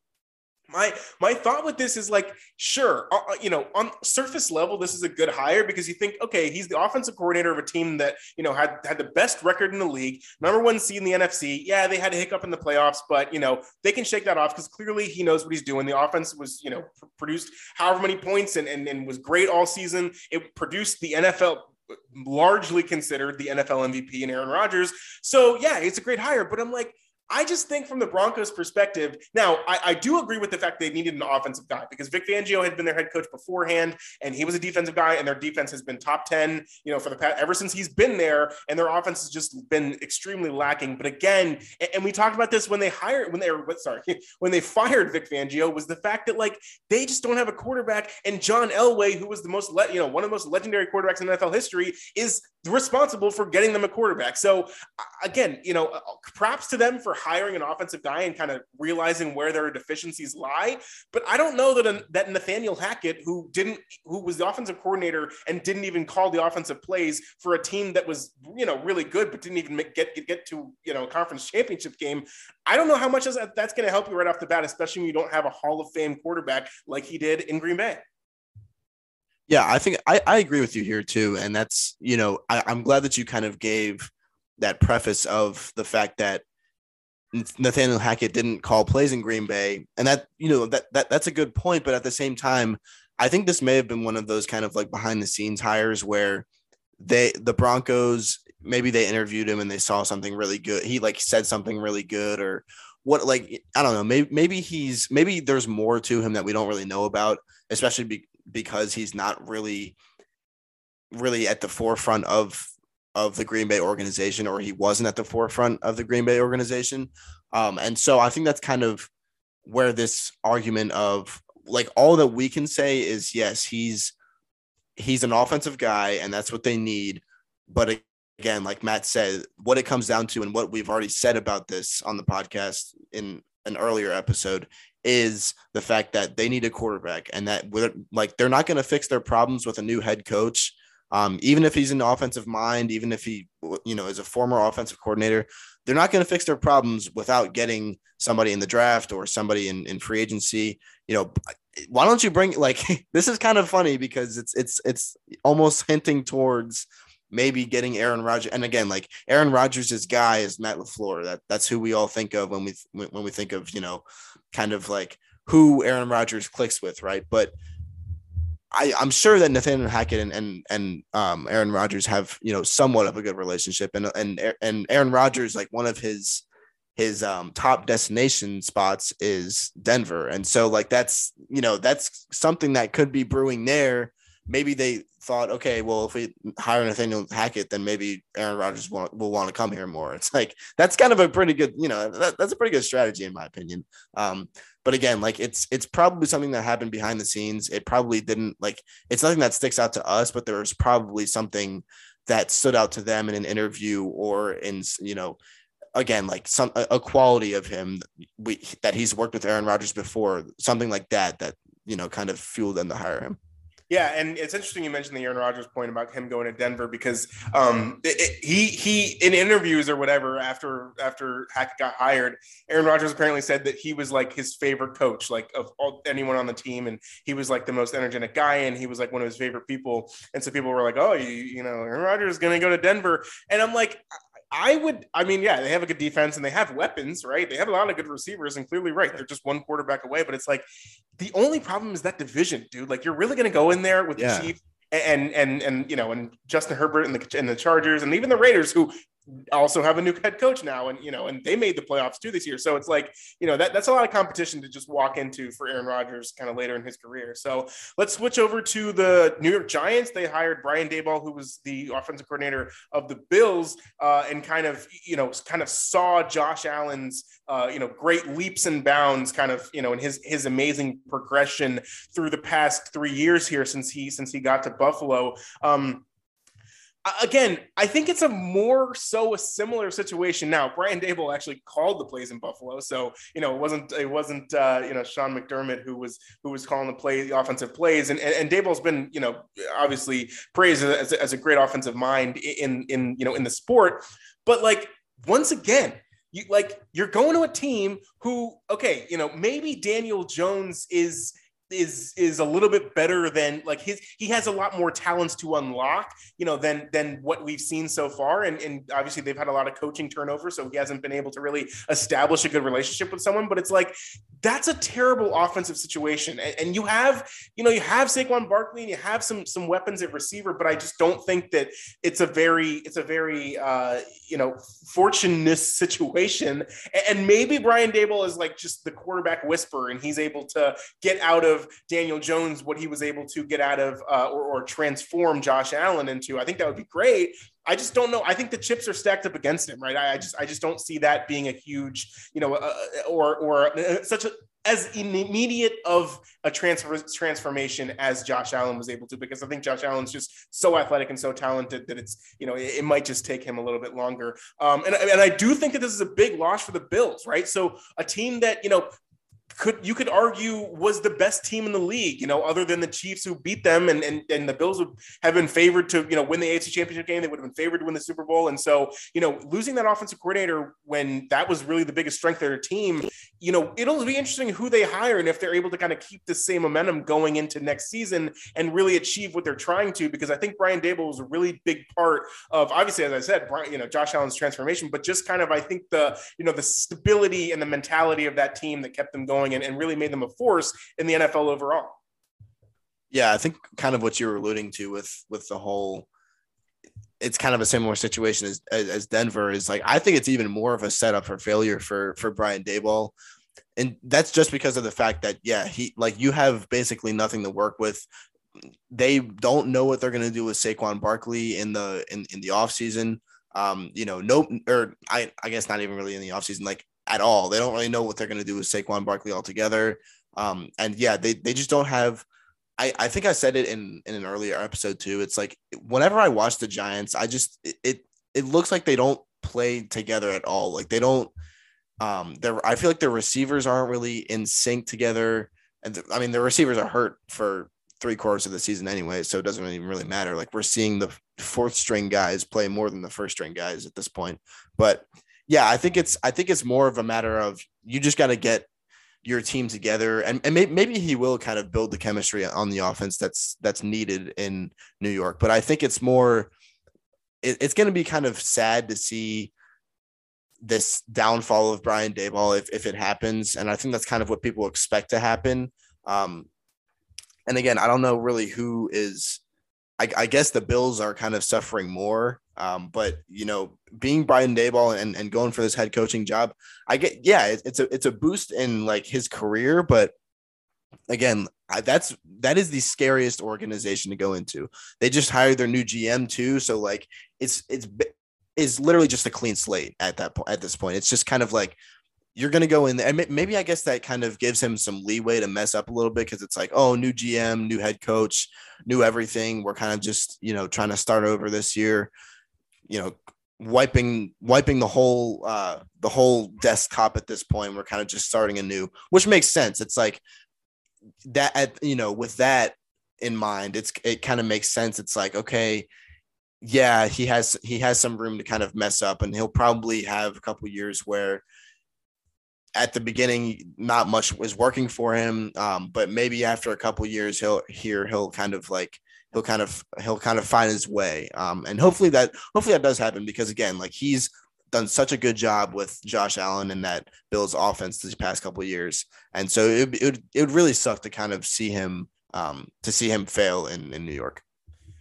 my my thought with this is like sure uh, uh, you know on surface level this is a good hire because you think okay he's the offensive coordinator of a team that you know had had the best record in the league number one seed in the nfc yeah they had a hiccup in the playoffs but you know they can shake that off because clearly he knows what he's doing. The offense was you know pr- produced however many points and, and and was great all season. It produced the nfl largely considered the NFL MVP and Aaron Rodgers. So yeah, it's a great hire, but I'm like, I just think from the Broncos' perspective, now I, I, do agree with the fact they needed an offensive guy because Vic Fangio had been their head coach beforehand, and he was a defensive guy, and their defense has been top ten, you know, for the past ever since he's been there, and their offense has just been extremely lacking. But again, and, and we talked about this when they hired, when they were, sorry, when they fired Vic Fangio, was the fact that like they just don't have a quarterback, and John Elway, who was the most, le- you know, one of the most legendary quarterbacks in NFL history, is responsible for getting them a quarterback. So again, you know, uh, props to them for hiring an offensive guy and kind of realizing where their deficiencies lie. But I don't know that that Nathaniel Hackett, who didn't, who was the offensive coordinator and didn't even call the offensive plays for a team that was, you know, really good, but didn't even make, get, get to you know a conference championship game. I don't know how much that, that's going to help you right off the bat, especially when you don't have a Hall of Fame quarterback like he did in Green Bay. Yeah, I think I, I agree with you here too. And that's, you know, I, I'm glad that you kind of gave that preface of the fact that Nathaniel Hackett didn't call plays in Green Bay. And that, you know, that, that that's a good point. But at the same time, I think this may have been one of those kind of like behind the scenes hires where they the Broncos maybe they interviewed him and they saw something really good. He like said something really good or what like I don't know, maybe maybe he's maybe there's more to him that we don't really know about, especially be, because he's not really really at the forefront of of the Green Bay organization, or he wasn't at the forefront of the Green Bay organization. Um, and so I think that's kind of where this argument of like all that we can say is yes, he's he's an offensive guy, and that's what they need. But again, like Matt said, what it comes down to, and what we've already said about this on the podcast in an earlier episode, is the fact that they need a quarterback and that like they're not going to fix their problems with a new head coach. Um, even if he's an offensive mind, even if he, you know, is a former offensive coordinator, they're not going to fix their problems without getting somebody in the draft or somebody in, in free agency. You know, why don't you bring like this is kind of funny because it's it's it's almost hinting towards maybe getting Aaron Rodgers. And again, like Aaron Rodgers' guy is Matt LaFleur. That that's who we all think of when we when we think of you know kind of like who Aaron Rodgers clicks with, right? But I, I'm sure that Nathaniel Hackett and and, and um, Aaron Rodgers have you know somewhat of a good relationship, and and and Aaron Rodgers like one of his his um, top destination spots is Denver. And so like that's you know that's something that could be brewing there. Maybe they thought, okay, well, if we hire Nathaniel Hackett, then maybe Aaron Rodgers will, will want to come here more. It's like that's kind of a pretty good, you know, that, that's a pretty good strategy in my opinion. Um, but again, like it's it's probably something that happened behind the scenes. It probably didn't like it's nothing that sticks out to us, but there was probably something that stood out to them in an interview or in you know again like some a, quality of him we, that he's worked with Aaron Rodgers before, something like that that you know kind of fueled them to hire him. Yeah, and it's interesting you mentioned the Aaron Rodgers point about him going to Denver because um, it, he he in interviews or whatever after after Hackett got hired, Aaron Rodgers apparently said that he was like his favorite coach, like of all, anyone on the team, and he was like the most energetic guy, and he was like one of his favorite people. And so people were like, "Oh, you you know, Aaron Rodgers is going to go to Denver," and I'm like, I would, I mean, yeah, they have a good defense and they have weapons, right? They have a lot of good receivers, and clearly, right, they're just one quarterback away. But it's like the only problem is that division, dude. Like, you're really going to go in there with yeah. the Chiefs and and and you know, and Justin Herbert and the and the Chargers and even the Raiders, who also have a new head coach now and you know and they made the playoffs too this year. So it's like you know that that's a lot of competition to just walk into for Aaron Rodgers kind of later in his career. So let's switch over to the New York Giants. They hired Brian Daboll who was the offensive coordinator of the Bills uh, and kind of you know kind of saw Josh Allen's uh, you know great leaps and bounds kind of you know in his his amazing progression through the past 3 years here since he since he got to Buffalo. Um again, I think it's a more so a similar situation now. Brian Daboll actually called the plays in Buffalo, so you know it wasn't it wasn't uh, you know Sean McDermott who was who was calling the play the offensive plays, and and, and Daboll's been you know obviously praised as, as a great offensive mind in in you know in the sport, but like once again. You, like you're going to a team who okay you know maybe daniel jones is is is a little bit better than like his he has a lot more talents to unlock you know than than what we've seen so far. And, and obviously they've had a lot of coaching turnover so he hasn't been able to really establish a good relationship with someone. But it's like that's a terrible offensive situation. And, and you have you know you have Saquon Barkley and you have some some weapons at receiver but I just don't think that it's a very it's a very uh you know fortunate situation. And maybe Brian Daboll is like just the quarterback whisperer and he's able to get out of Daniel Jones what he was able to get out of uh, or, or transform Josh Allen into. I think that would be great. I just don't know. I think the chips are stacked up against him, right? I, I just I just don't see that being a huge, you know, uh, or or uh, such a as immediate of a transfer transformation as Josh Allen was able to, because I think Josh Allen's just so athletic and so talented that it's you know it, it might just take him a little bit longer. Um, and and I do think that this is a big loss for the Bills, right? So a team that you know could you could argue was the best team in the league, you know, other than the Chiefs who beat them and and, and the Bills would have been favored to, you know, win the AFC championship game. They would have been favored to win the Super Bowl. And so, you know, losing that offensive coordinator when that was really the biggest strength of their team, you know, it'll be interesting who they hire and if they're able to kind of keep the same momentum going into next season and really achieve what they're trying to, because I think Brian Daboll was a really big part of obviously, as I said, Brian, you know, Josh Allen's transformation, but just kind of I think the, you know, the stability and the mentality of that team that kept them going going and, and really made them a force in the NFL overall. Yeah, I think kind of what you were alluding to with with the whole it's kind of a similar situation as, as Denver is like I think it's even more of a setup for failure for for Brian Daboll. And that's just because of the fact that yeah, he like you have basically nothing to work with. They don't know what they're going to do with Saquon Barkley in the in, in the offseason. Um, you know, no or I I guess not even really in the offseason. Like at all. They don't really know what they're going to do with Saquon Barkley altogether. Um, and yeah, they, they just don't have. I, I think I said it in, in an earlier episode too. It's like whenever I watch the Giants, I just it, it, it looks like they don't play together at all. Like they don't. Um, they're I feel like their receivers aren't really in sync together. And th- I mean, the receivers are hurt for three quarters of the season anyway, so it doesn't even really matter. Like we're seeing the fourth string guys play more than the first string guys at this point. But yeah, I think it's I think it's more of a matter of you just got to get your team together and, and maybe, maybe he will kind of build the chemistry on the offense that's that's needed in New York. But I think it's more it, it's going to be kind of sad to see this downfall of Brian Daboll if, if it happens. And I think that's kind of what people expect to happen. Um, and again, I don't know really who is I, I, guess the Bills are kind of suffering more. Um, but you know, being Brian Daboll and, and going for this head coaching job, I get yeah, it, it's a it's a boost in like his career, but again, I, that's that is the scariest organization to go into. They just hired their new GM too, so like it's it's is literally just a clean slate at that point. At this point, it's just kind of like you're going to go in there. And maybe I guess that kind of gives him some leeway to mess up a little bit because it's like, oh, new GM, new head coach, new everything. We're kind of just, you know, trying to start over this year, you know, wiping wiping the whole uh the whole desktop at this point. We're kind of just starting anew, which makes sense. It's like that at you know, with that in mind, it's it kind of makes sense. It's like, okay, yeah, he has he has some room to kind of mess up and he'll probably have a couple years where at the beginning, not much was working for him. Um, but maybe after a couple years, he'll here he'll kind of like he'll kind of he'll kind of find his way. Um, and hopefully that hopefully that does happen because again, like he's done such a good job with Josh Allen and that Bills offense these past couple years. And so it, it, it would really suck to kind of see him um, to see him fail in, in New York.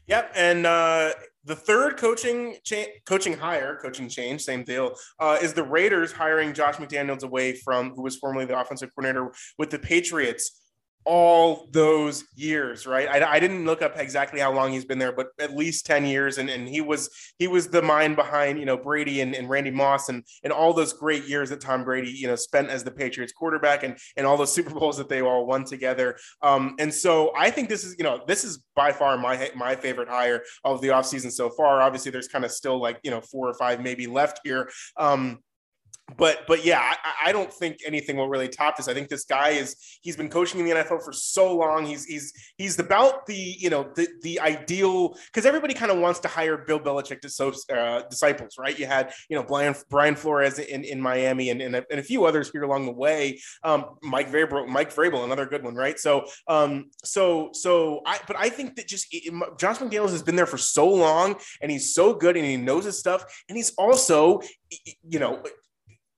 Yep. And uh, the third coaching cha- coaching hire, coaching change, same deal, uh, is the Raiders hiring Josh McDaniels away from who was formerly the offensive coordinator with the Patriots all those years, right? I, I, didn't look up exactly how long he's been there, but at least 10 years. And, and he was he was the mind behind, you know, Brady and, and Randy Moss and, and all those great years that Tom Brady, you know, spent as the Patriots quarterback and, and all those Super Bowls that they all won together. Um, and so I think this is, you know, this is by far my my favorite hire of the offseason so far. Obviously, there's kind of still like, you know, four or five maybe left here. Um, but but yeah, I, I, don't think anything will really top this. I think this guy is he's been coaching in the NFL for so long. He's he's he's about the you know the the ideal because everybody kind of wants to hire Bill Belichick to so uh, disciples, right? You had you know Brian Brian Flores in, in Miami and, and a, and, a, few others here along the way. Um, Mike Vrabel, Mike Vrabel, another good one, right? So um so so I but I think that just it, Josh McDaniels has been there for so long and he's so good and he knows his stuff and he's also you know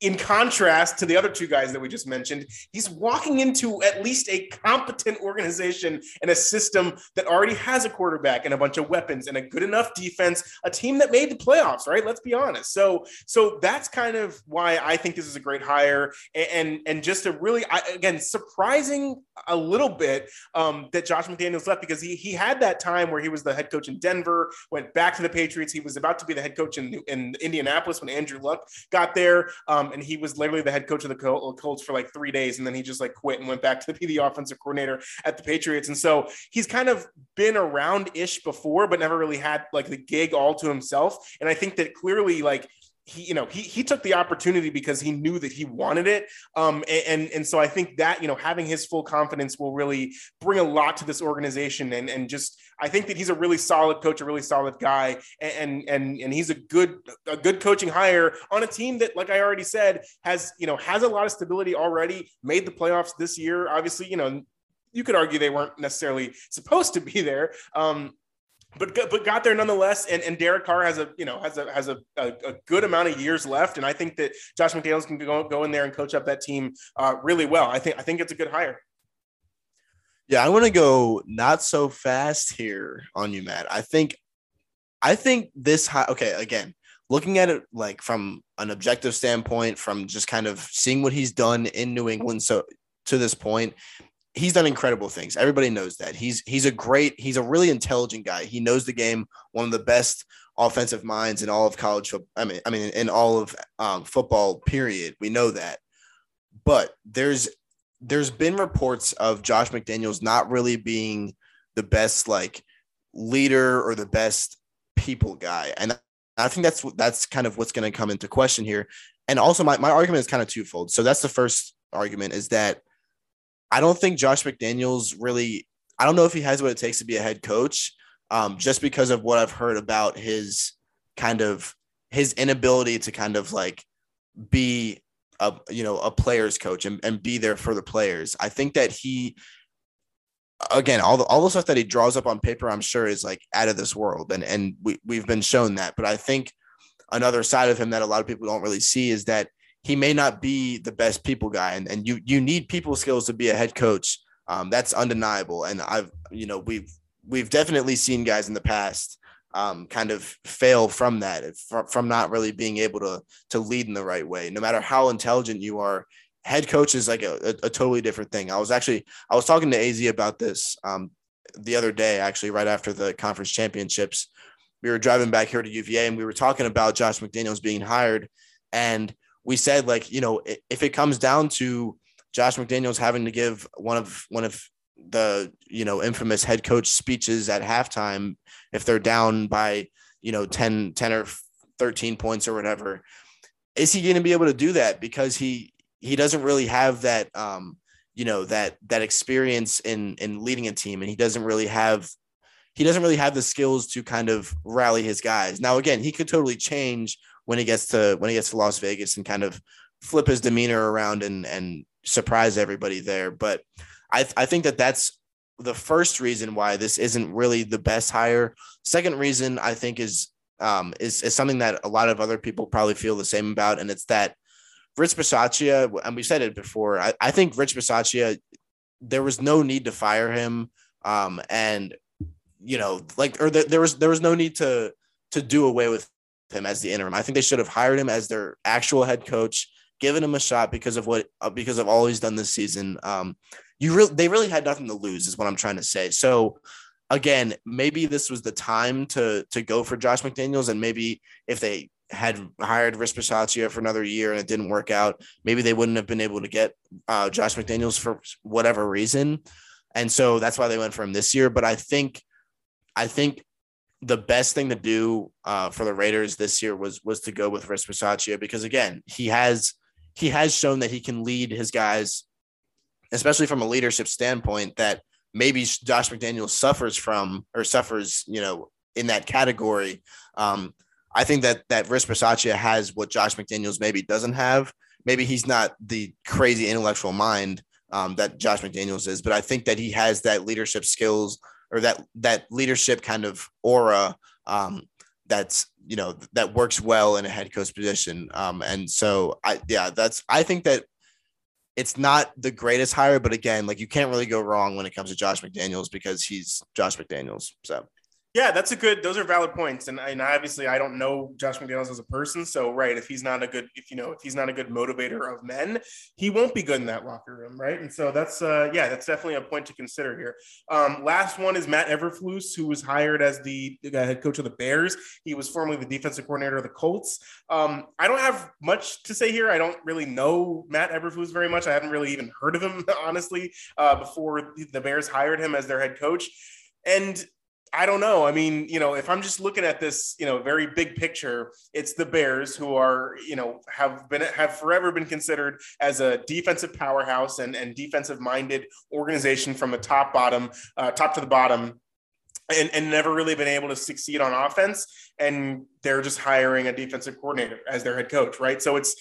in contrast to the other two guys that we just mentioned, he's walking into at least a competent organization and a system that already has a quarterback and a bunch of weapons and a good enough defense, a team that made the playoffs, right? Let's be honest. So, so that's kind of why I think this is a great hire and and just a really again surprising a little bit um, that Josh McDaniels left because he he had that time where he was the head coach in Denver, went back to the Patriots. He was about to be the head coach in, in Indianapolis when Andrew Luck got there. Um, and he was literally the head coach of the uh, Colts for like three days, and then he just like quit and went back to be the offensive coordinator at the Patriots. And so he's kind of been around ish before, but never really had like the gig all to himself. And I think that clearly, like he you know he he took the opportunity because he knew that he wanted it. Um and and so i think that you know having his full confidence will really bring a lot to this organization and and just i think that he's a really solid coach a really solid guy and and and he's a good a good coaching hire on a team that like i already said has you know has a lot of stability already made the playoffs this year. Obviously you know you could argue they weren't necessarily supposed to be there. Um but but got there nonetheless. And, and Derek Carr has a you know has a has a, a, a, good amount of years left, and I think that Josh McDaniels can go go in there and coach up that team uh, really well. I think I think it's a good hire. Yeah, I want to go not so fast here on you, Matt. I think I think this high. Okay, again, looking at it like from an objective standpoint, from just kind of seeing what he's done in New England so to this point, he's done incredible things. Everybody knows that. He's he's a great, he's a really intelligent guy. He knows the game, one of the best offensive minds in all of college football. I mean, I mean in all of um, football period. We know that. But there's there's been reports of Josh McDaniels not really being the best like leader or the best people guy. And I think that's that's kind of what's going to come into question here. And also my, my argument is kind of twofold. So that's the first argument is that I don't think Josh McDaniels really. I don't know if he has what it takes to be a head coach, um, just because of what I've heard about his kind of his inability to kind of like be a you know a player's coach and, and be there for the players. I think that he again all the all the stuff that he draws up on paper, I'm sure is like out of this world, and and we we've been shown that. But I think another side of him that a lot of people don't really see is that he may not be the best people guy, and, and you you need people skills to be a head coach. Um, that's undeniable, and I've you know we've we've definitely seen guys in the past um, kind of fail from that, from not really being able to to lead in the right way. No matter how intelligent you are, head coach is like a, a, a totally different thing. I was actually I was talking to Az about this um, the other day, actually, right after the conference championships. We were driving back here to UVA, and we were talking about Josh McDaniels being hired, and we said like you know if it comes down to Josh McDaniels having to give one of one of the you know infamous head coach speeches at halftime if they're down by you know 10 10 or 13 points or whatever is he going to be able to do that? Because he he doesn't really have that um you know that that experience in in leading a team and he doesn't really have he doesn't really have the skills to kind of rally his guys. Now again he could totally change when he gets to when he gets to Las Vegas and kind of flip his demeanor around and and surprise everybody there but I, I think that that's the first reason why this isn't really the best hire. Second reason I think is um, is, is something that a lot of other people probably feel the same about, and it's that Rich Bisaccia, and we said it before. I, I think Rich Bisaccia, there was no need to fire him, um, and you know, like, or there was there was no need to to do away with him as the interim. I think they should have hired him as their actual head coach, given him a shot because of what uh, because of all he's done this season. Um, you really they really had nothing to lose is what I'm trying to say. So again, maybe this was the time to to go for Josh McDaniels, and maybe if they had hired Rich for another year and it didn't work out, maybe they wouldn't have been able to get uh, Josh McDaniels for whatever reason, and so that's why they went for him this year. But I think, I think the best thing to do uh, for the Raiders this year was was to go with Rich Bisaccia because again, he has he has shown that he can lead his guys especially from a leadership standpoint, that maybe Josh McDaniel suffers from or suffers, you know, in that category. Um, I think that that Bisaccia has what Josh McDaniels maybe doesn't have. Maybe he's not the crazy intellectual mind um, that Josh McDaniels is, but I think that he has that leadership skills or that that leadership kind of aura um, that's you know that works well in a head coach position. Um, and so I yeah, that's I think that it's not the greatest hire, but again, like you can't really go wrong when it comes to Josh McDaniels because he's Josh McDaniels. So yeah, that's a good. Those are valid points, and, and obviously I don't know Josh McDaniels as a person. So right, if he's not a good, if you know, if he's not a good motivator of men, he won't be good in that locker room, right? And so that's uh, yeah, that's definitely a point to consider here. Um, last one is Matt Eberflus, who was hired as the, head coach of the Bears. He was formerly the defensive coordinator of the Colts. Um, I don't have much to say here. I don't really know Matt Eberflus very much. I haven't really even heard of him honestly uh, before the Bears hired him as their head coach. And I don't know. I mean, you know, if I'm just looking at this, you know, very big picture, it's the Bears who are, you know, have been have forever been considered as a defensive powerhouse and and defensive minded organization from the top bottom, uh, top to the bottom. And, and never really been able to succeed on offense and they're just hiring a defensive coordinator as their head coach right so it's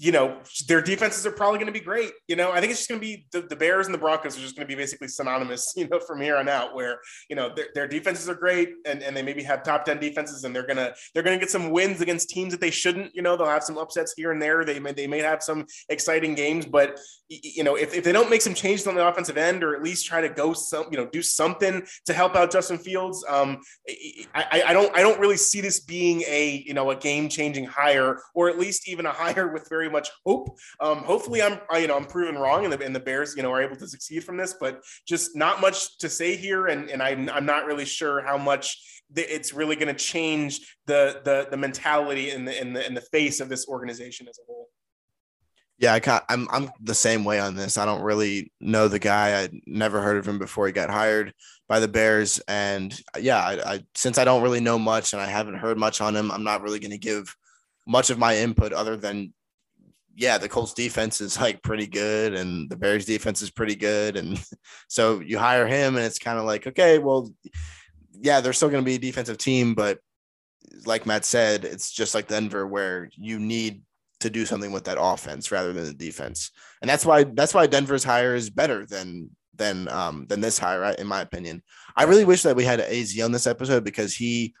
you know, their defenses are probably going to be great. You know, I think it's just going to be the, the, Bears and the Broncos are just going to be basically synonymous, you know, from here on out, where, you know, their, their defenses are great and, and they maybe have top 10 defenses and they're going to, they're going to get some wins against teams that they shouldn't, you know, they'll have some upsets here and there. They may, they may have some exciting games, but, you know, if, if they don't make some changes on the offensive end or at least try to go some, you know, do something to help out Justin Fields, um, I, I don't, I don't really see this being a, you know, a game changing hire or at least even a hire with very much hope. Um, hopefully, I'm I, you know I'm proven wrong, and the, and the Bears you know are able to succeed from this. But just not much to say here, and and I'm I'm not really sure how much it's really going to change the the the mentality in the in the in the face of this organization as a whole. Yeah, I can't, I'm I'm the same way on this. I don't really know the guy. I never heard of him before he got hired by the Bears, and yeah, I, I since I don't really know much and I haven't heard much on him, I'm not really going to give much of my input other than yeah, the Colts defense is like pretty good and the Bears defense is pretty good. And so you hire him and it's kind of like, okay, well, yeah, they're still going to be a defensive team, but like Matt said, it's just like Denver where you need to do something with that offense rather than the defense. And that's why that's why Denver's hire is better than than um than this hire, in my opinion. I really wish that we had Az on this episode because he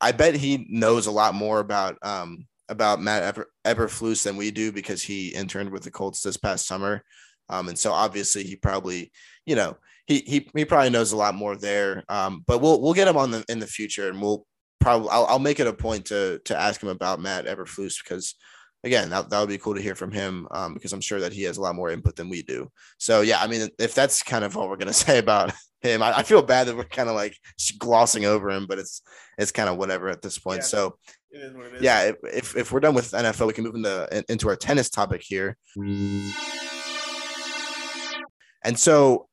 I bet he knows a lot more about um about Matt Eber, Eberflus than we do because he interned with the Colts this past summer. Um, and so obviously he probably, you know, he he he probably knows a lot more there. Um, but we'll we'll get him on the in the future, and we'll probably I'll, I'll make it a point to to ask him about Matt Eberflus because again that, that would be cool to hear from him um, because I'm sure that he has a lot more input than we do. So yeah, I mean if that's kind of all we're gonna say about him, I, I feel bad that we're kind of like glossing over him, but it's it's kind of whatever at this point. Yeah. So yeah, if, if, we're done with NFL, we can move into into our tennis topic here. And so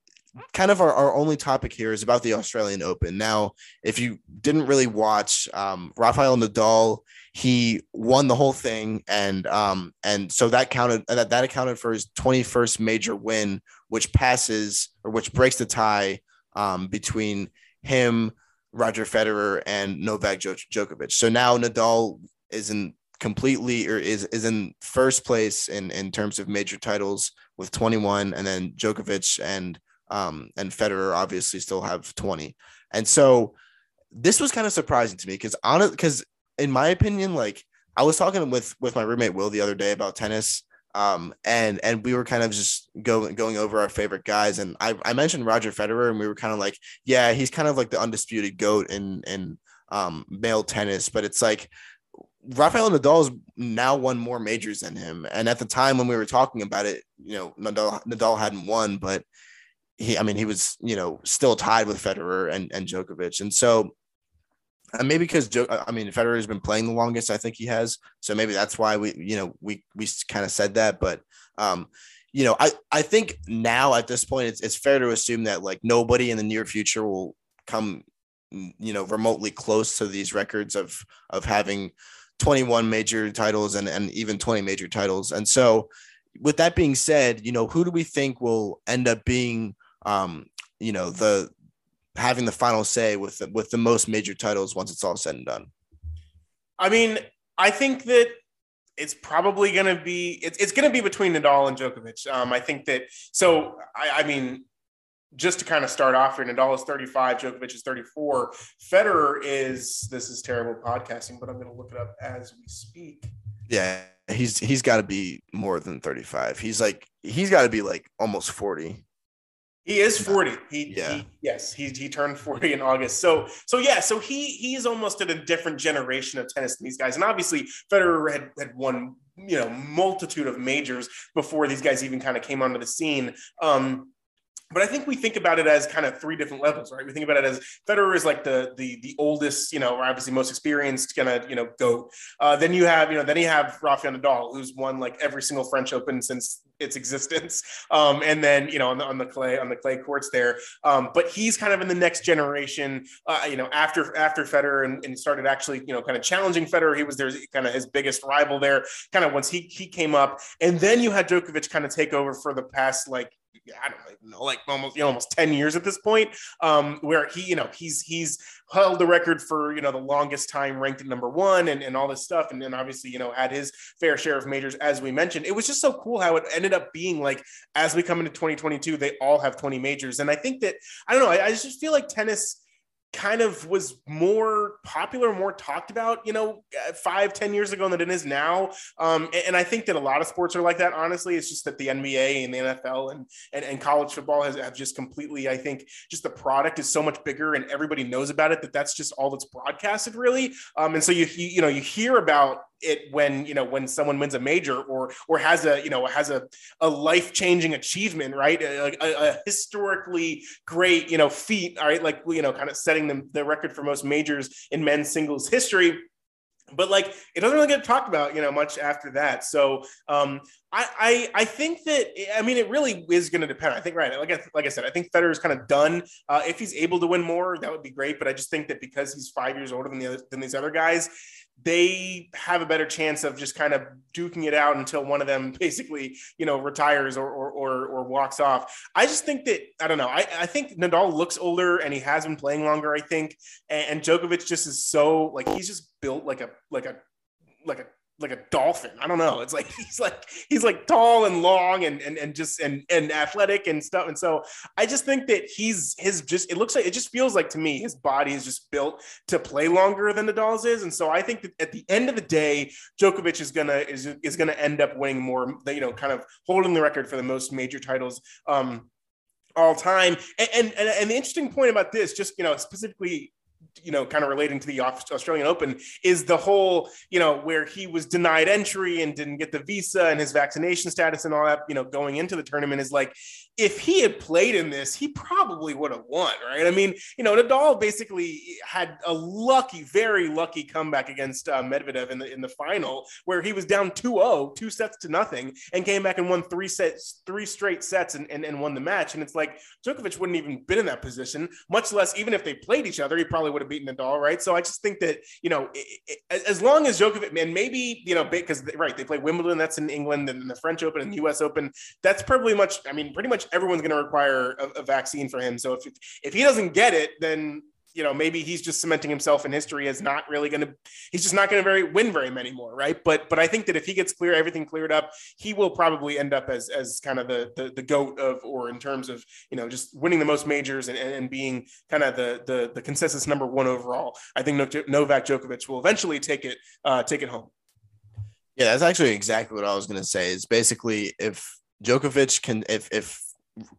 kind of our, our only topic here is about the Australian Open. Now, if you didn't really watch um, Rafael Nadal, he won the whole thing, and um, and so that counted that that accounted for his 21st major win, which passes or which breaks the tie um, between him, Roger Federer, and Novak Djokovic. So now Nadal is in completely or is is in first place in in terms of major titles with 21, and then Djokovic and um, and Federer obviously still have 20. And so this was kind of surprising to me because on it, because in my opinion, like I was talking with with my roommate Will the other day about tennis. Um, and and we were kind of just going going over our favorite guys, and I, I mentioned Roger Federer, and we were kind of like, yeah, he's kind of like the undisputed goat in in um, male tennis, but it's like Rafael Nadal has now won more majors than him, and at the time when we were talking about it, you know, Nadal Nadal hadn't won, but he, I mean, he was, you know, still tied with Federer and, and Djokovic. And so, and maybe because Joe, I mean, Federer has been playing the longest, I think he has. So maybe that's why we, you know, we, we kind of said that, but, um, you know, I, I think now at this point, it's, it's fair to assume that like nobody in the near future will come, you know, remotely close to these records of, of having 21 major titles and, and even 20 major titles. And so, with that being said, you know, who do we think will end up being um, you know, the having the final say with the, with the most major titles once it's all said and done. I mean, I think that it's probably going to be it's, it's going to be between Nadal and Djokovic. Um, I think that so. I, I mean, just to kind of start off here, Nadal is 35, Djokovic is 34. Federer is this is terrible podcasting, but I'm going to look it up as we speak. Yeah, he's he's got to be more than 35. He's like he's got to be like almost 40. He is 40. He, yeah. He, yes, he, he turned 40 in August. So so yeah, so he he's almost at a different generation of tennis than these guys. And obviously Federer had, had won, you know, multitude of majors before these guys even kind of came onto the scene. Um, but I think we think about it as kind of three different levels, right? We think about it as Federer is like the the the oldest, you know, or obviously most experienced, kind of you know goat. Uh, then you have you know then you have Rafael Nadal, who's won like every single French Open since its existence, um, and then you know on the on the clay on the clay courts there. Um, but he's kind of in the next generation, uh, you know, after after Federer and, and started actually you know kind of challenging Federer. He was there kind of his biggest rival there, kind of once he he came up, and then you had Djokovic kind of take over for the past like I don't even know, like almost you know, almost 10 years at this point, um, where he, you know, he's he's held the record for you know the longest time ranked at number one and, and all this stuff, and then obviously, you know, had his fair share of majors as we mentioned. It was just so cool how it ended up being like as we come into 2022, they all have 20 majors. And I think that I don't know, I, I just feel like tennis kind of was more popular, more talked about, you know, uh, five, ten years ago than it is now. Um, and, I think that a lot of sports are like that. Honestly, it's just that the NBA and the NFL and and, and college football has have just completely. I think just the product is so much bigger and everybody knows about it that that's just all that's broadcasted really. Um, and so you, you you know you hear about it when you know when someone wins a major or or has a you know has a, a life-changing achievement right a, a, a, historically great you know feat right like you know kind of setting them the record for most majors in men's singles history but like it doesn't really get talked about you know much after that so um I, I, I think that I mean it really is going to depend. I think right, like I, like I said, I think Federer is kind of done. Uh, if he's able to win more, that would be great. But I just think that because he's five years older than the other, than these other guys, they have a better chance of just kind of duking it out until one of them basically, you know, retires or or or, or walks off. I just think that I don't know. I, I think Nadal looks older and he has been playing longer. I think, and, and Djokovic just is so like he's just built like a like a like a like a dolphin. I don't know. It's like he's like he's like tall and long and and and just and and athletic and stuff. And so I just think that he's his just it looks like it just feels like to me his body is just built to play longer than Nadal's is. And so I think that at the end of the day, Djokovic is gonna is is gonna end up winning more. You know, kind of holding the record for the most major titles. Um, all time. And, and and the interesting point about this, just you know, specifically you know, kind of relating to the Australian Open is the whole, you know, where he was denied entry and didn't get the visa and his vaccination status and all that, you know, going into the tournament is like, if he had played in this, he probably would have won, right? I mean, you know, Nadal basically had a lucky, very lucky comeback against uh, Medvedev in the in the final, where he was down 2-0, two sets to nothing, and came back and won three sets, three straight sets, and, and, and won the match. And it's like Djokovic wouldn't even been in that position, much less even if they played each other, he probably would have beaten Nadal, right? So I just think that you know, it, it, as long as Djokovic, and maybe you know, because right, they play Wimbledon, that's in England, and the French Open and the U.S. Open, that's probably much. I mean, pretty much everyone's going to require a, a, vaccine for him. So if if he doesn't get it, then you know maybe he's just cementing himself in history as not really going to. He's just not going to very win very many more, right? But but I think that if he gets clear, everything cleared up, he will probably end up as as kind of the the, the goat of or in terms of you know just winning the most majors and, and, being kind of the, the the consensus number one overall. I think Novak Djokovic will eventually take it uh, take it home. Yeah, that's actually exactly what I was going to say. Is basically if Djokovic can, if if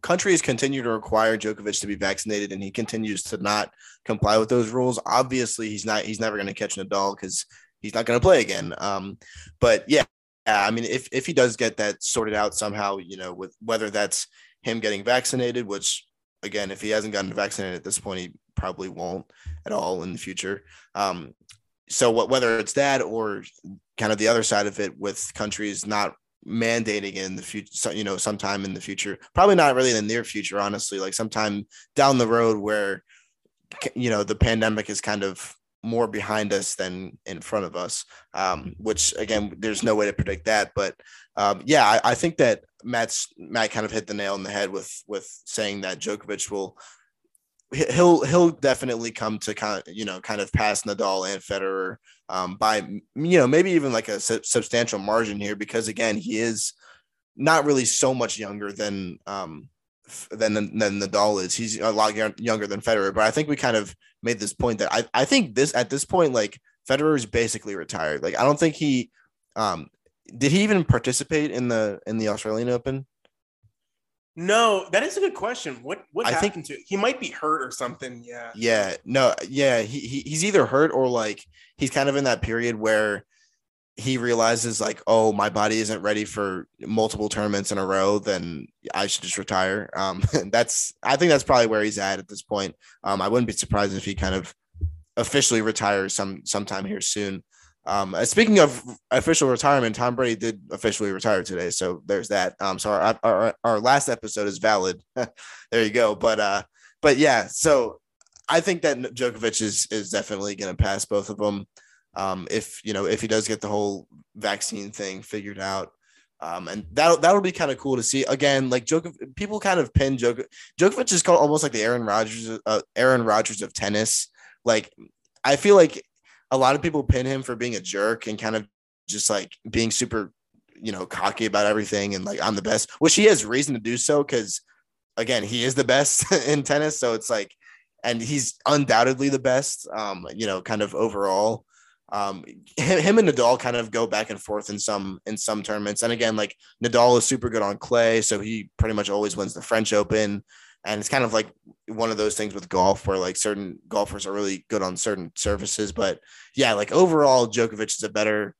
countries continue to require Djokovic to be vaccinated and he continues to not comply with those rules, obviously he's not he's never going to catch Nadal because he's not going to play again. Um, but yeah, I mean, if if he does get that sorted out somehow, you know, with whether that's him getting vaccinated, which again, if he hasn't gotten vaccinated at this point, he probably won't at all in the future. Um, so what, whether it's that or kind of the other side of it with countries not mandating in the future you know sometime in the future probably not really in the near future honestly like sometime down the road where you know the pandemic is kind of more behind us than in front of us um, which again there's no way to predict that but um, yeah I, I, think that matt's matt kind of hit the nail on the head with with saying that Djokovic will he'll he'll definitely come to kind of you know kind of pass Nadal and Federer um, by you know maybe even like a su- substantial margin here because again he is not really so much younger than um than than Nadal is. He's a lot younger than Federer, but I think we kind of made this point that I I think this at this point like Federer is basically retired. Like I don't think he um did he even participate in the in the Australian Open? No, that is a good question. What what I happened think, to he might be hurt or something. Yeah. Yeah. No, yeah. He, he he's either hurt or like he's kind of in that period where he realizes like, oh, my body isn't ready for multiple tournaments in a row, then I should just retire. Um, that's I think that's probably where he's at at this point. Um, I wouldn't be surprised if he kind of officially retires some sometime here soon. Um, uh, speaking of official retirement, Tom Brady did officially retire today, so there's that. Um, so our our, our last episode is valid. there you go. But uh, but yeah, so I think that Djokovic is is definitely going to pass both of them. Um, if you know if he does get the whole vaccine thing figured out. Um, and that that'll be kind of cool to see. Again, like Djokovic, people kind of pin Djokovic. Djokovic is called almost like the Aaron Rodgers, uh, Aaron Rodgers of tennis. Like I feel like a lot of people pin him for being a jerk and kind of just like being super, you know, cocky about everything and like I'm the best, which he has reason to do so because again, he is the best in tennis. So it's like, and he's undoubtedly the best, um, you know, kind of overall. Um, him and Nadal kind of go back and forth in some in some tournaments. And again, like Nadal is super good on clay, so he pretty much always wins the French Open. And it's kind of like one of those things with golf where like certain golfers are really good on certain surfaces. But yeah, like overall, Djokovic is a better,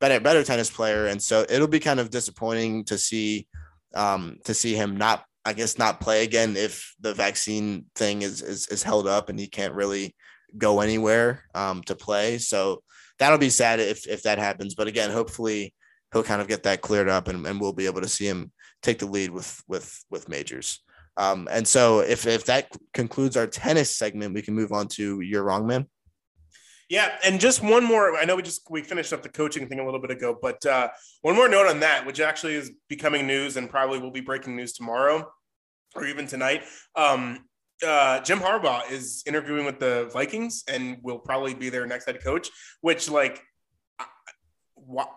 better, better tennis player. And so it'll be kind of disappointing to see um to see him not I guess not play again if the vaccine thing is is, is held up and he can't really go anywhere um to play. So that'll be sad if if that happens. But again, hopefully he'll kind of get that cleared up and, and we'll be able to see him take the lead with with with majors. Um, and so if, if that concludes our tennis segment, we can move on to your wrong man. Yeah, and just one more. I know we just we finished up the coaching thing a little bit ago, but uh, one more note on that, which actually is becoming news and probably will be breaking news tomorrow or even tonight. Um, uh, Jim Harbaugh is interviewing with the Vikings and will probably be their next head coach. Which, like,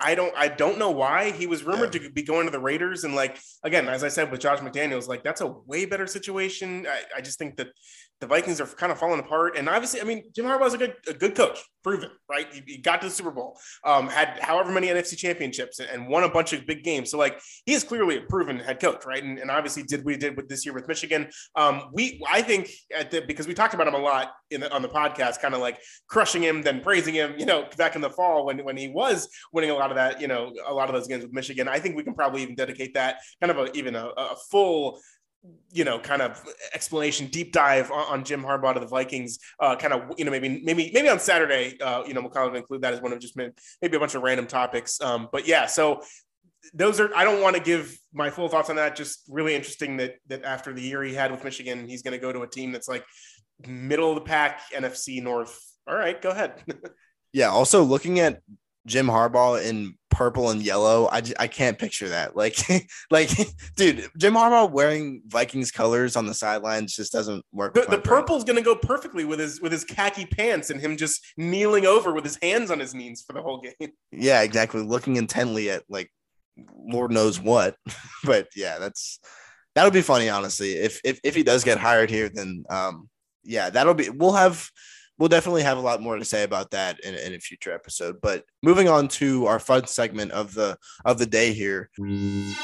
I don't I don't know why he was rumored yeah. to be going to the Raiders and like again as I said with Josh McDaniels like that's a way better situation I, I just think that the Vikings are kind of falling apart. And obviously, I mean, Jim Harbaugh's a good, a good coach, proven, right? He, he got to the Super Bowl, um, had however many NFC championships, and won a bunch of big games. So, like, he is clearly a proven head coach, right? And, and obviously, did what he did with this year with Michigan. Um, we, I think, at the, because we talked about him a lot in the, on the podcast, kind of like crushing him, then praising him, you know, back in the fall when when he was winning a lot of that, you know, a lot of those games with Michigan. I think we can probably even dedicate that kind of a, even a, a full you know, kind of explanation, deep dive on, on Jim Harbaugh to the Vikings. Uh, kind of, you know, maybe, maybe, maybe on Saturday, uh, you know, we'll kind of include that as one of just maybe a bunch of random topics. Um, but yeah, so those are. I don't want to give my full thoughts on that. Just really interesting that that after the year he had with Michigan, he's going to go to a team that's like middle of the pack, NFC North. All right, go ahead. yeah. Also, looking at Jim Harbaugh in purple and yellow. I, I can't picture that. Like, like, dude, Jim Harbaugh wearing Vikings colors on the sidelines just doesn't work. The, the purple's going to go perfectly with his with his khaki pants and him just kneeling over with his hands on his knees for the whole game. Yeah, exactly. Looking intently at like Lord knows what. but yeah, that's that'll be funny, honestly. If if if he does get hired here, then um, yeah, that'll be. We'll have we'll definitely have a lot more to say about that in, in, a future episode. But moving on to our fun segment of the of the day here. We've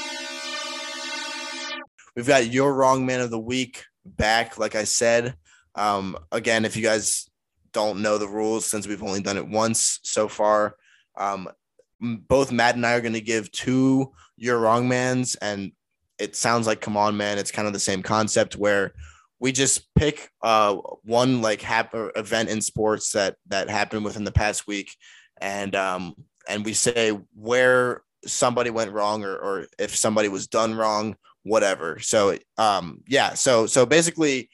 got your wrong man of the week back, like I said. Um, again, if you guys don't know the rules, since we've only done it once so far, um, both Matt and I are going to give two your wrong mans, and it sounds like come on, man. It's kind of the same concept where we just pick uh, one like hap- event in sports that that happened within the past week, and um, and we say where somebody went wrong or or if somebody was done wrong, whatever. So um, yeah, so so basically.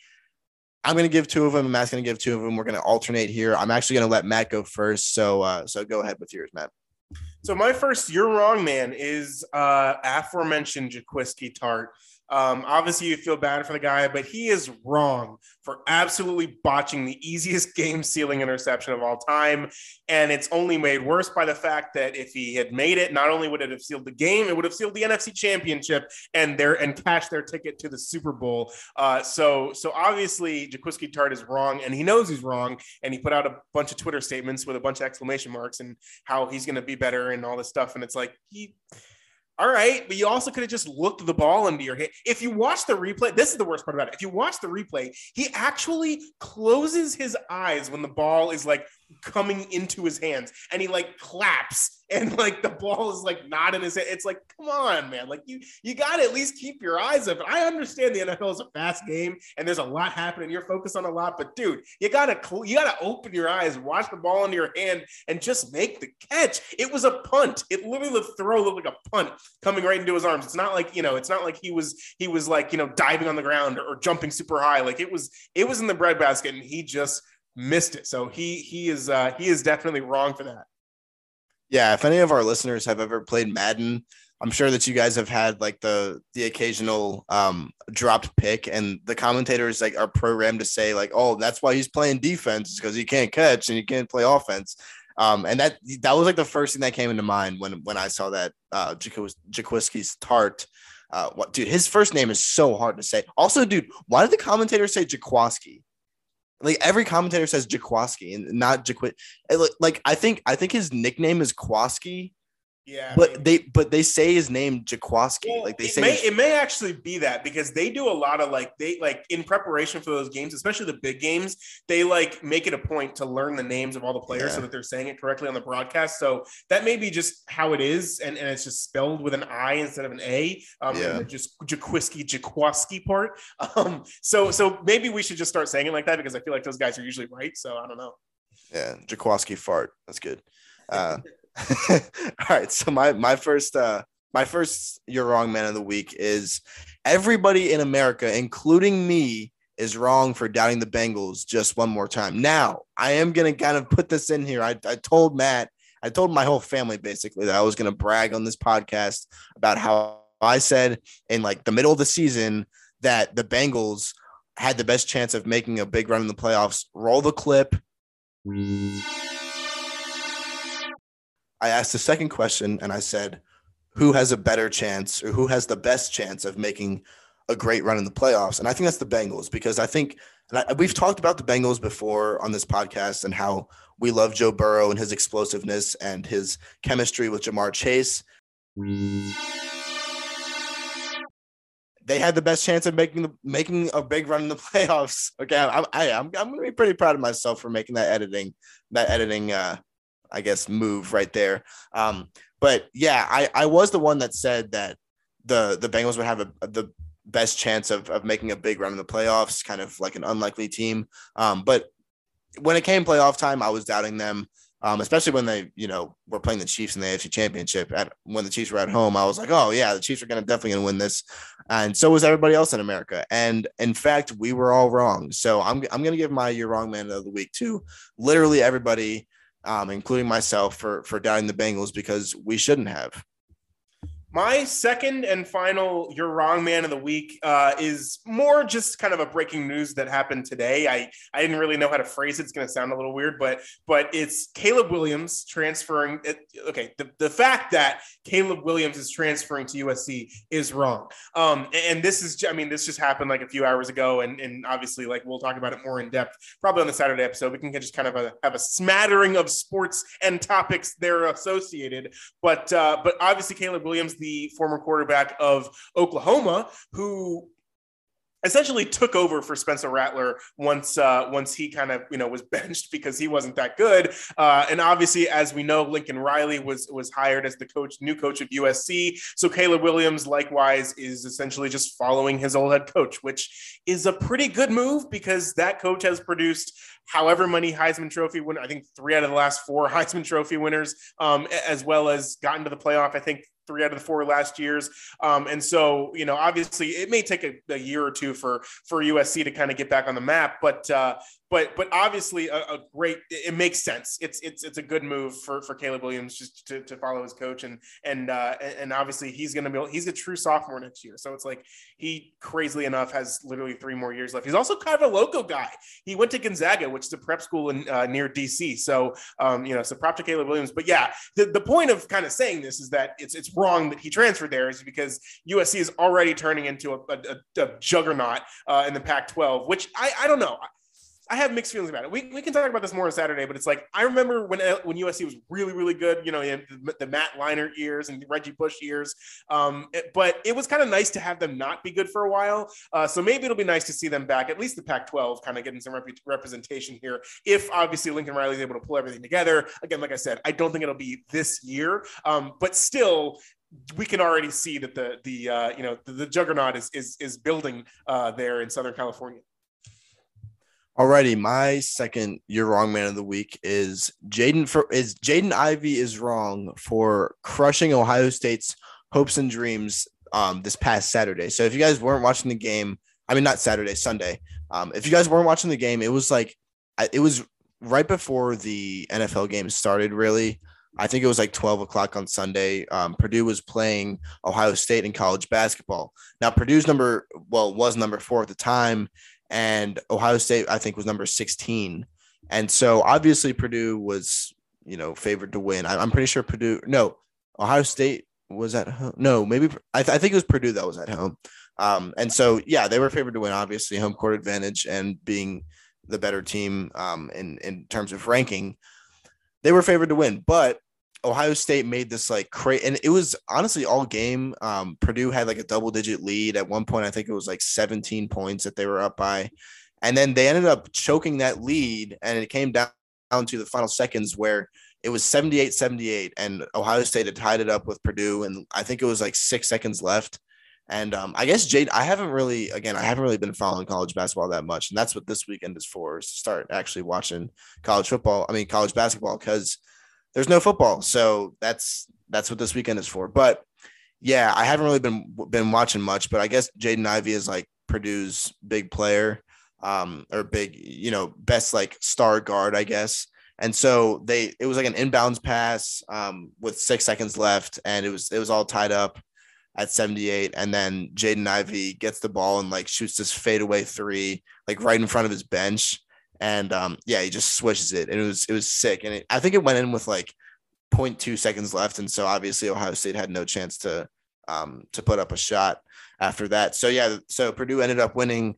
I'm gonna give two of them. Matt's gonna give two of them. We're gonna alternate here. I'm actually gonna let Matt go first. So uh, so go ahead with yours, Matt. So my first, you're wrong, man, is uh, aforementioned Jaquiski Tartt. Um, obviously, you feel bad for the guy, but he is wrong for absolutely botching the easiest game sealing interception of all time. And it's only made worse by the fact that if he had made it, not only would it have sealed the game, it would have sealed the NFC championship and their and cashed their ticket to the Super Bowl. Uh, so, so obviously, Jaquiski Tartt is wrong, and he knows he's wrong. And he put out a bunch of Twitter statements with a bunch of exclamation marks and how he's going to be better and all this stuff. And it's like he all right, but you also could have just looked the ball into your hand. If you watch the replay, this is the worst part about it. If you watch the replay, he actually closes his eyes when the ball is like coming into his hands and he like claps and like the ball is like not in his head. It's like, come on, man. Like you you gotta at least keep your eyes up. I understand the NFL is a fast game and there's a lot happening. You're focused on a lot, but dude, you gotta you gotta open your eyes, watch the ball into your hand, and just make the catch. It was a punt. It literally the throw looked like a punt coming right into his arms. It's not like you know, it's not like he was he was like you know diving on the ground or, or jumping super high. Like it was it was in the breadbasket, and he just missed it. So he he is uh, he is definitely wrong for that. Yeah, if any of our listeners have ever played Madden, I'm sure that you guys have had like the the occasional um, dropped pick, and the commentators like are programmed to say like, "Oh, that's why he's playing defense is because he can't catch and he can't play offense." Um, and that that was like the first thing that came into mind when when I saw that uh, Jaquiski's Tartt. Uh, what, dude, his first name is so hard to say. Also, dude, why did the commentator say Jaquaski? Like every commentator says Jaquaski and not Jaquit. Eh, like I think I think his nickname is Kwaski, yeah, but they but they say his name Jaquaski. Well, like they it say may, it may actually be that because they do a lot of like they like in preparation for those games, especially the big games. They like make it a point to learn the names of all the players yeah. so that they're saying it correctly on the broadcast. So that may be just how it is, and, and it's just spelled with an I instead of an A. Um, yeah. just Jaquiski Jaquaski part. Um, so so maybe we should just start saying it like that because I feel like those guys are usually right. So I don't know. Yeah, Jaquaski fart. That's good. Uh, All right. So my my first uh my first you're wrong man of the week is everybody in America, including me, is wrong for doubting the Bengals just one more time. Now, I am gonna kind of put this in here. I, I told Matt, I told my whole family basically that I was gonna brag on this podcast about how I said in like the middle of the season that the Bengals had the best chance of making a big run in the playoffs. Roll the clip. I asked the second question and I said, who has a better chance or who has the best chance of making a great run in the playoffs? And I think that's the Bengals because I think I, we've talked about the Bengals before on this podcast and how we love Joe Burrow and his explosiveness and his chemistry with Ja'Marr Chase. They had the best chance of making the making a big run in the playoffs. Okay, I'm I, i I'm gonna be pretty proud of myself for making that editing that editing uh I guess move right there. Um, but yeah, I I was the one that said that the the Bengals would have a, a, the best chance of of making a big run in the playoffs, kind of like an unlikely team. Um, but when it came playoff time, I was doubting them. Um, especially when they, you know, were playing the Chiefs in the AFC Championship. At when the Chiefs were at home, I was like, "Oh yeah, the Chiefs are going to definitely going to win this," and so was everybody else in America. And in fact, we were all wrong. So I'm I'm going to give my "You're Wrong" man of the week to literally everybody, um, including myself, for for doubting the Bengals because we shouldn't have. My second and final "You're Wrong" man of the week uh, is more just kind of a breaking news that happened today. I I didn't really know how to phrase it. It's going to sound a little weird, but but it's Caleb Williams transferring. It, okay, the, the fact that Caleb Williams is transferring to USC is wrong. Um, and this is I mean this just happened like a few hours ago, and and obviously like we'll talk about it more in depth probably on the Saturday episode. We can just kind of a, have a smattering of sports and topics there associated, but uh, but obviously Caleb Williams the former quarterback of Oklahoma, who essentially took over for Spencer Rattler once uh, once he kind of you know was benched because he wasn't that good. Uh, and obviously, as we know, Lincoln Riley was was hired as the coach, new coach of USC. So Caleb Williams, likewise, is essentially just following his old head coach, which is a pretty good move because that coach has produced however many Heisman Trophy win. I think three out of the last four Heisman Trophy winners, um, as well as gotten to the playoff. I think three out of the four last years. Um, and so, you know, obviously it may take a, a, year or two for, for USC to kind of get back on the map, but, uh, but but obviously a, a, great it makes sense. It's it's it's a good move for for Caleb Williams just to, to follow his coach and and uh and obviously he's gonna be he's a true sophomore next year. So it's like he crazily enough has literally three more years left. He's also kind of a local guy. He went to Gonzaga which is a prep school in uh, near DC so um you know so prop to Caleb Williams. But yeah the, the point of kind of saying this is that it's it's wrong that he transferred there is because USC is already turning into a, a, a juggernaut uh, in the Pac-12 which I I don't know I have mixed feelings about it. We, we can talk about this more on Saturday, but it's like I remember when uh, when USC was really really good. You know, the, the Matt Leinart years and Reggie Bush years. Um, it, but it was kind of nice to have them not be good for a while. Uh, so maybe it'll be nice to see them back, at least the Pac-12, kind of getting some rep- representation here. If obviously Lincoln Riley is able to pull everything together. Again, like I said, I don't think it'll be this year, um, but still we can already see that the the uh, you know the, the, juggernaut is is is building uh, there in Southern California. Alrighty, my second you're wrong man of the week is Jaden for is Jaden Ivey is wrong for crushing Ohio State's hopes and dreams um this past Saturday. So if you guys weren't watching the game, I mean not Saturday, Sunday. Um, if you guys weren't watching the game, it was like it was right before the NFL game started. Really, I think it was like 12 o'clock on Sunday. Um, Purdue was playing Ohio State in college basketball. Now Purdue's number well was number four at the time and Ohio State, I think, was number 16. And so obviously Purdue was, you know, favored to win. I'm pretty sure Purdue, no, Ohio State was at home. No, maybe I, th- I think it was Purdue that was at home. Um, and so, yeah, they were favored to win, obviously, home court advantage and being the better team um, in, in terms of ranking. They were favored to win, but Ohio State made this like crazy, and it was honestly all game. Um, Purdue had like a double digit lead at one point. I think it was like 17 points that they were up by, and then they ended up choking that lead, and it came down, down to the final seconds where it was 78 78, and Ohio State had tied it up with Purdue, and I think it was like six seconds left. And um, I guess Jade, I haven't really, again, I haven't really been following college basketball that much, and that's what this weekend is for: is to start actually watching college football. I mean, college basketball, because there's no football, so that's that's what this weekend is for. But yeah, I haven't really been been watching much, but I guess Jaden Ivey is like Purdue's big player, um, or big, you know, best like star guard, I guess. And so they it was like an inbounds pass um, with six seconds left, and it was it was all tied up at 78. And then Jaden Ivey gets the ball and like shoots this fadeaway three, like right in front of his bench and um, yeah, he just switches it, and it was it was sick, and it, I think it went in with like 0.2 seconds left, and so obviously Ohio State had no chance to um, to put up a shot after that. So yeah, so Purdue ended up winning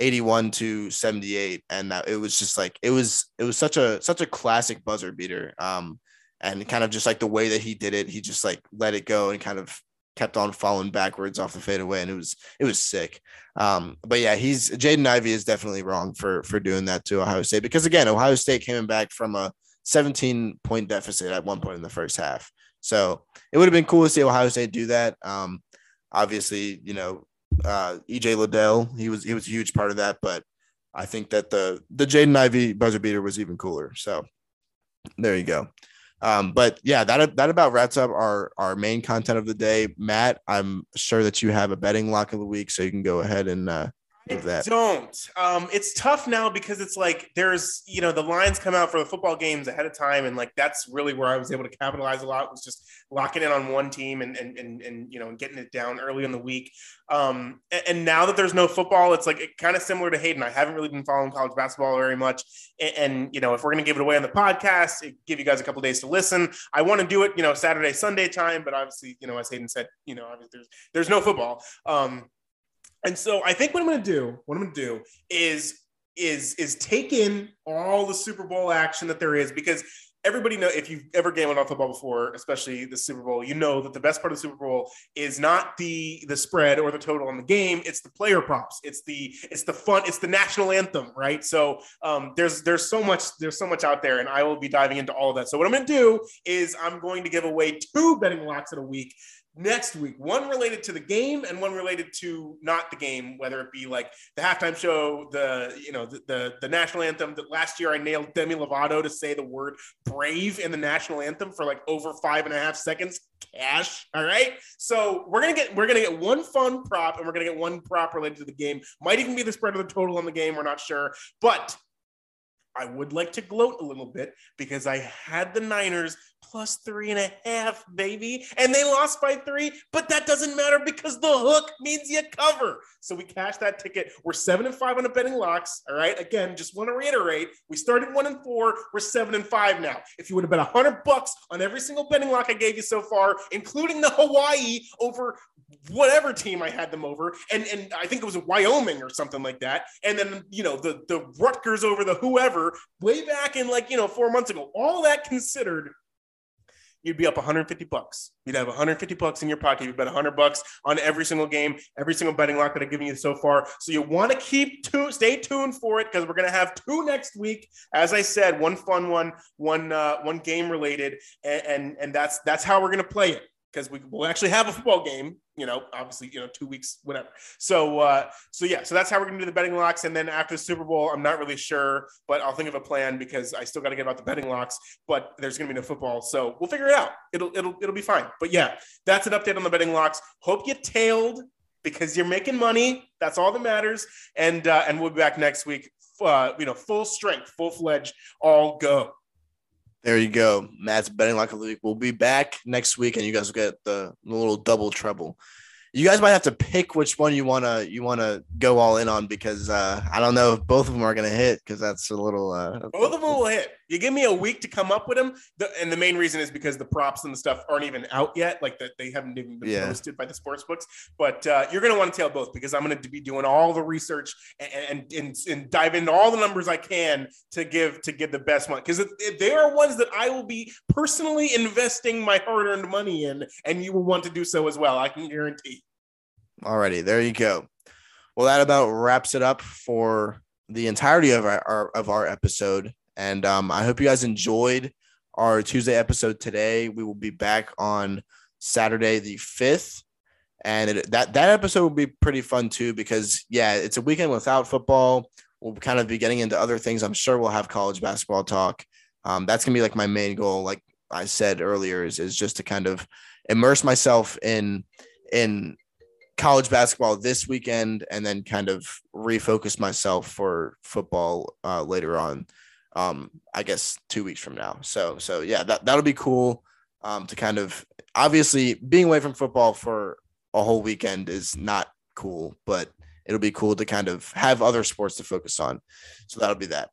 81 to 78 and that it was just like it was it was such a such a classic buzzer beater um and kind of just like the way that he did it he just like let it go and kind of kept on falling backwards off the fadeaway and it was it was sick um but yeah he's Jaden Ivey is definitely wrong for for doing that to Ohio State because again Ohio State came back from a 17 point deficit at one point in the first half so it would have been cool to see Ohio State do that um obviously you know uh, EJ Liddell. He was he was a huge part of that, but I think that the the Jaden Ivey buzzer beater was even cooler. So there you go. Um, but yeah, that that about wraps up our our main content of the day. Matt, I'm sure that you have a betting lock of the week, so you can go ahead and uh, I don't. Um, it's tough now because it's like there's, you know, the lines come out for the football games ahead of time, and like that's really where I was able to capitalize a lot was just locking in on one team and and and, and you know and getting it down early in the week. Um, and, and now that there's no football, it's like it, kind of similar to Hayden. I haven't really been following college basketball very much, and, and you know, if we're gonna give it away on the podcast, give you guys a couple days to listen. I want to do it, you know, Saturday, Sunday time, but obviously, you know, as Hayden said, you know, there's there's no football. Um, and so I think what I'm going to do, what I'm going to do is is is take in all the Super Bowl action that there is because everybody know if you've ever gambled on football before, especially the Super Bowl, you know that the best part of the Super Bowl is not the the spread or the total on the game. It's the player props. It's the it's the fun. It's the national anthem, right? So um, there's there's so much there's so much out there, and I will be diving into all of that. So what I'm going to do is I'm going to give away two betting locks in a week next week one related to the game and one related to not the game whether it be like the halftime show the you know the the, the national anthem. That last year i nailed demi lovato to say the word brave in the national anthem for like over five and a half seconds cash all right? So we're gonna get we're gonna get one fun prop and we're gonna get one prop related to the game. Might even be the spread of the total on the game we're not sure. But I would like to gloat a little bit because I had the Niners plus three and a half, baby. And they lost by three, but that doesn't matter because the hook means you cover. So we cashed that ticket. We're seven and five on the betting locks. All right. Again, just want to reiterate, we started one and four. We're seven and five now. If you would have bet a hundred bucks on every single betting lock I gave you so far, including the Hawaii over whatever team I had them over, and and I think it was Wyoming or something like that, and then you know the the Rutgers over the whoever way back in like you know four months ago. All that considered, you'd be up 150 bucks. You'd have 150 bucks in your pocket. You bet 100 bucks on every single game, every single betting lock that I've given you so far. So you want to keep tuned, stay tuned for it because we're going to have two next week. As I said, one fun one, one uh, one game related, and, and and that's that's how we're going to play it because we will actually have a football game you know, obviously, you know, two weeks, whatever. So, uh, so yeah, so that's how we're gonna do the betting locks. And then after the Super Bowl, I'm not really sure, but I'll think of a plan because I still got to get about the betting locks. But there's gonna be no football, so we'll figure it out. It'll it'll it'll be fine. But yeah, that's an update on the betting locks. Hope you tailed because you're making money. That's all that matters. And uh, and we'll be back next week. Uh, you know, full strength, full fledged, all go. There you go. Matt's betting like a league. We'll be back next week, and you guys will get the, the little double treble you guys might have to pick which one you wanna you wanna go all in on because uh, I don't know if both of them are gonna hit because that's a little. Uh, both of them will hit. You give me a week to come up with them, the, and the main reason is because the props and the stuff aren't even out yet. Like that, they haven't even been yeah. posted by the sports books. But uh, you're gonna want to tail both because I'm gonna be doing all the research and and, and, and dive into all the numbers I can to give to give the best one because they are ones that I will be personally investing my hard-earned money in, and you will want to do so as well. I can guarantee. Alrighty, there you go. Well, that about wraps it up for the entirety of our, our of our episode. And um, I hope you guys enjoyed our Tuesday episode today. We will be back on Saturday the fifth, and it, that that episode will be pretty fun too because yeah, it's a weekend without football. We'll kind of be getting into other things. I'm sure we'll have college basketball talk. Um, that's gonna be like my main goal. Like I said earlier, is is just to kind of immerse myself in in college basketball this weekend and then kind of refocus myself for football uh, later on um, i guess two weeks from now. So so yeah that, that'll be cool um, to kind of obviously being away from football for a whole weekend is not cool but it'll be cool to kind of have other sports to focus on. So that'll be that.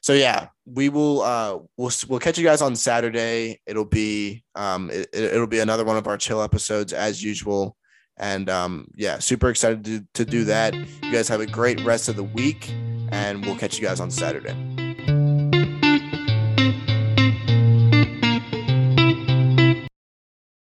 So yeah we will uh we'll we'll catch you guys on saturday. It'll be um it, it'll be another one of our chill episodes as usual. And um, yeah, super excited to, to do that. You guys have a great rest of the week, and we'll catch you guys on Saturday.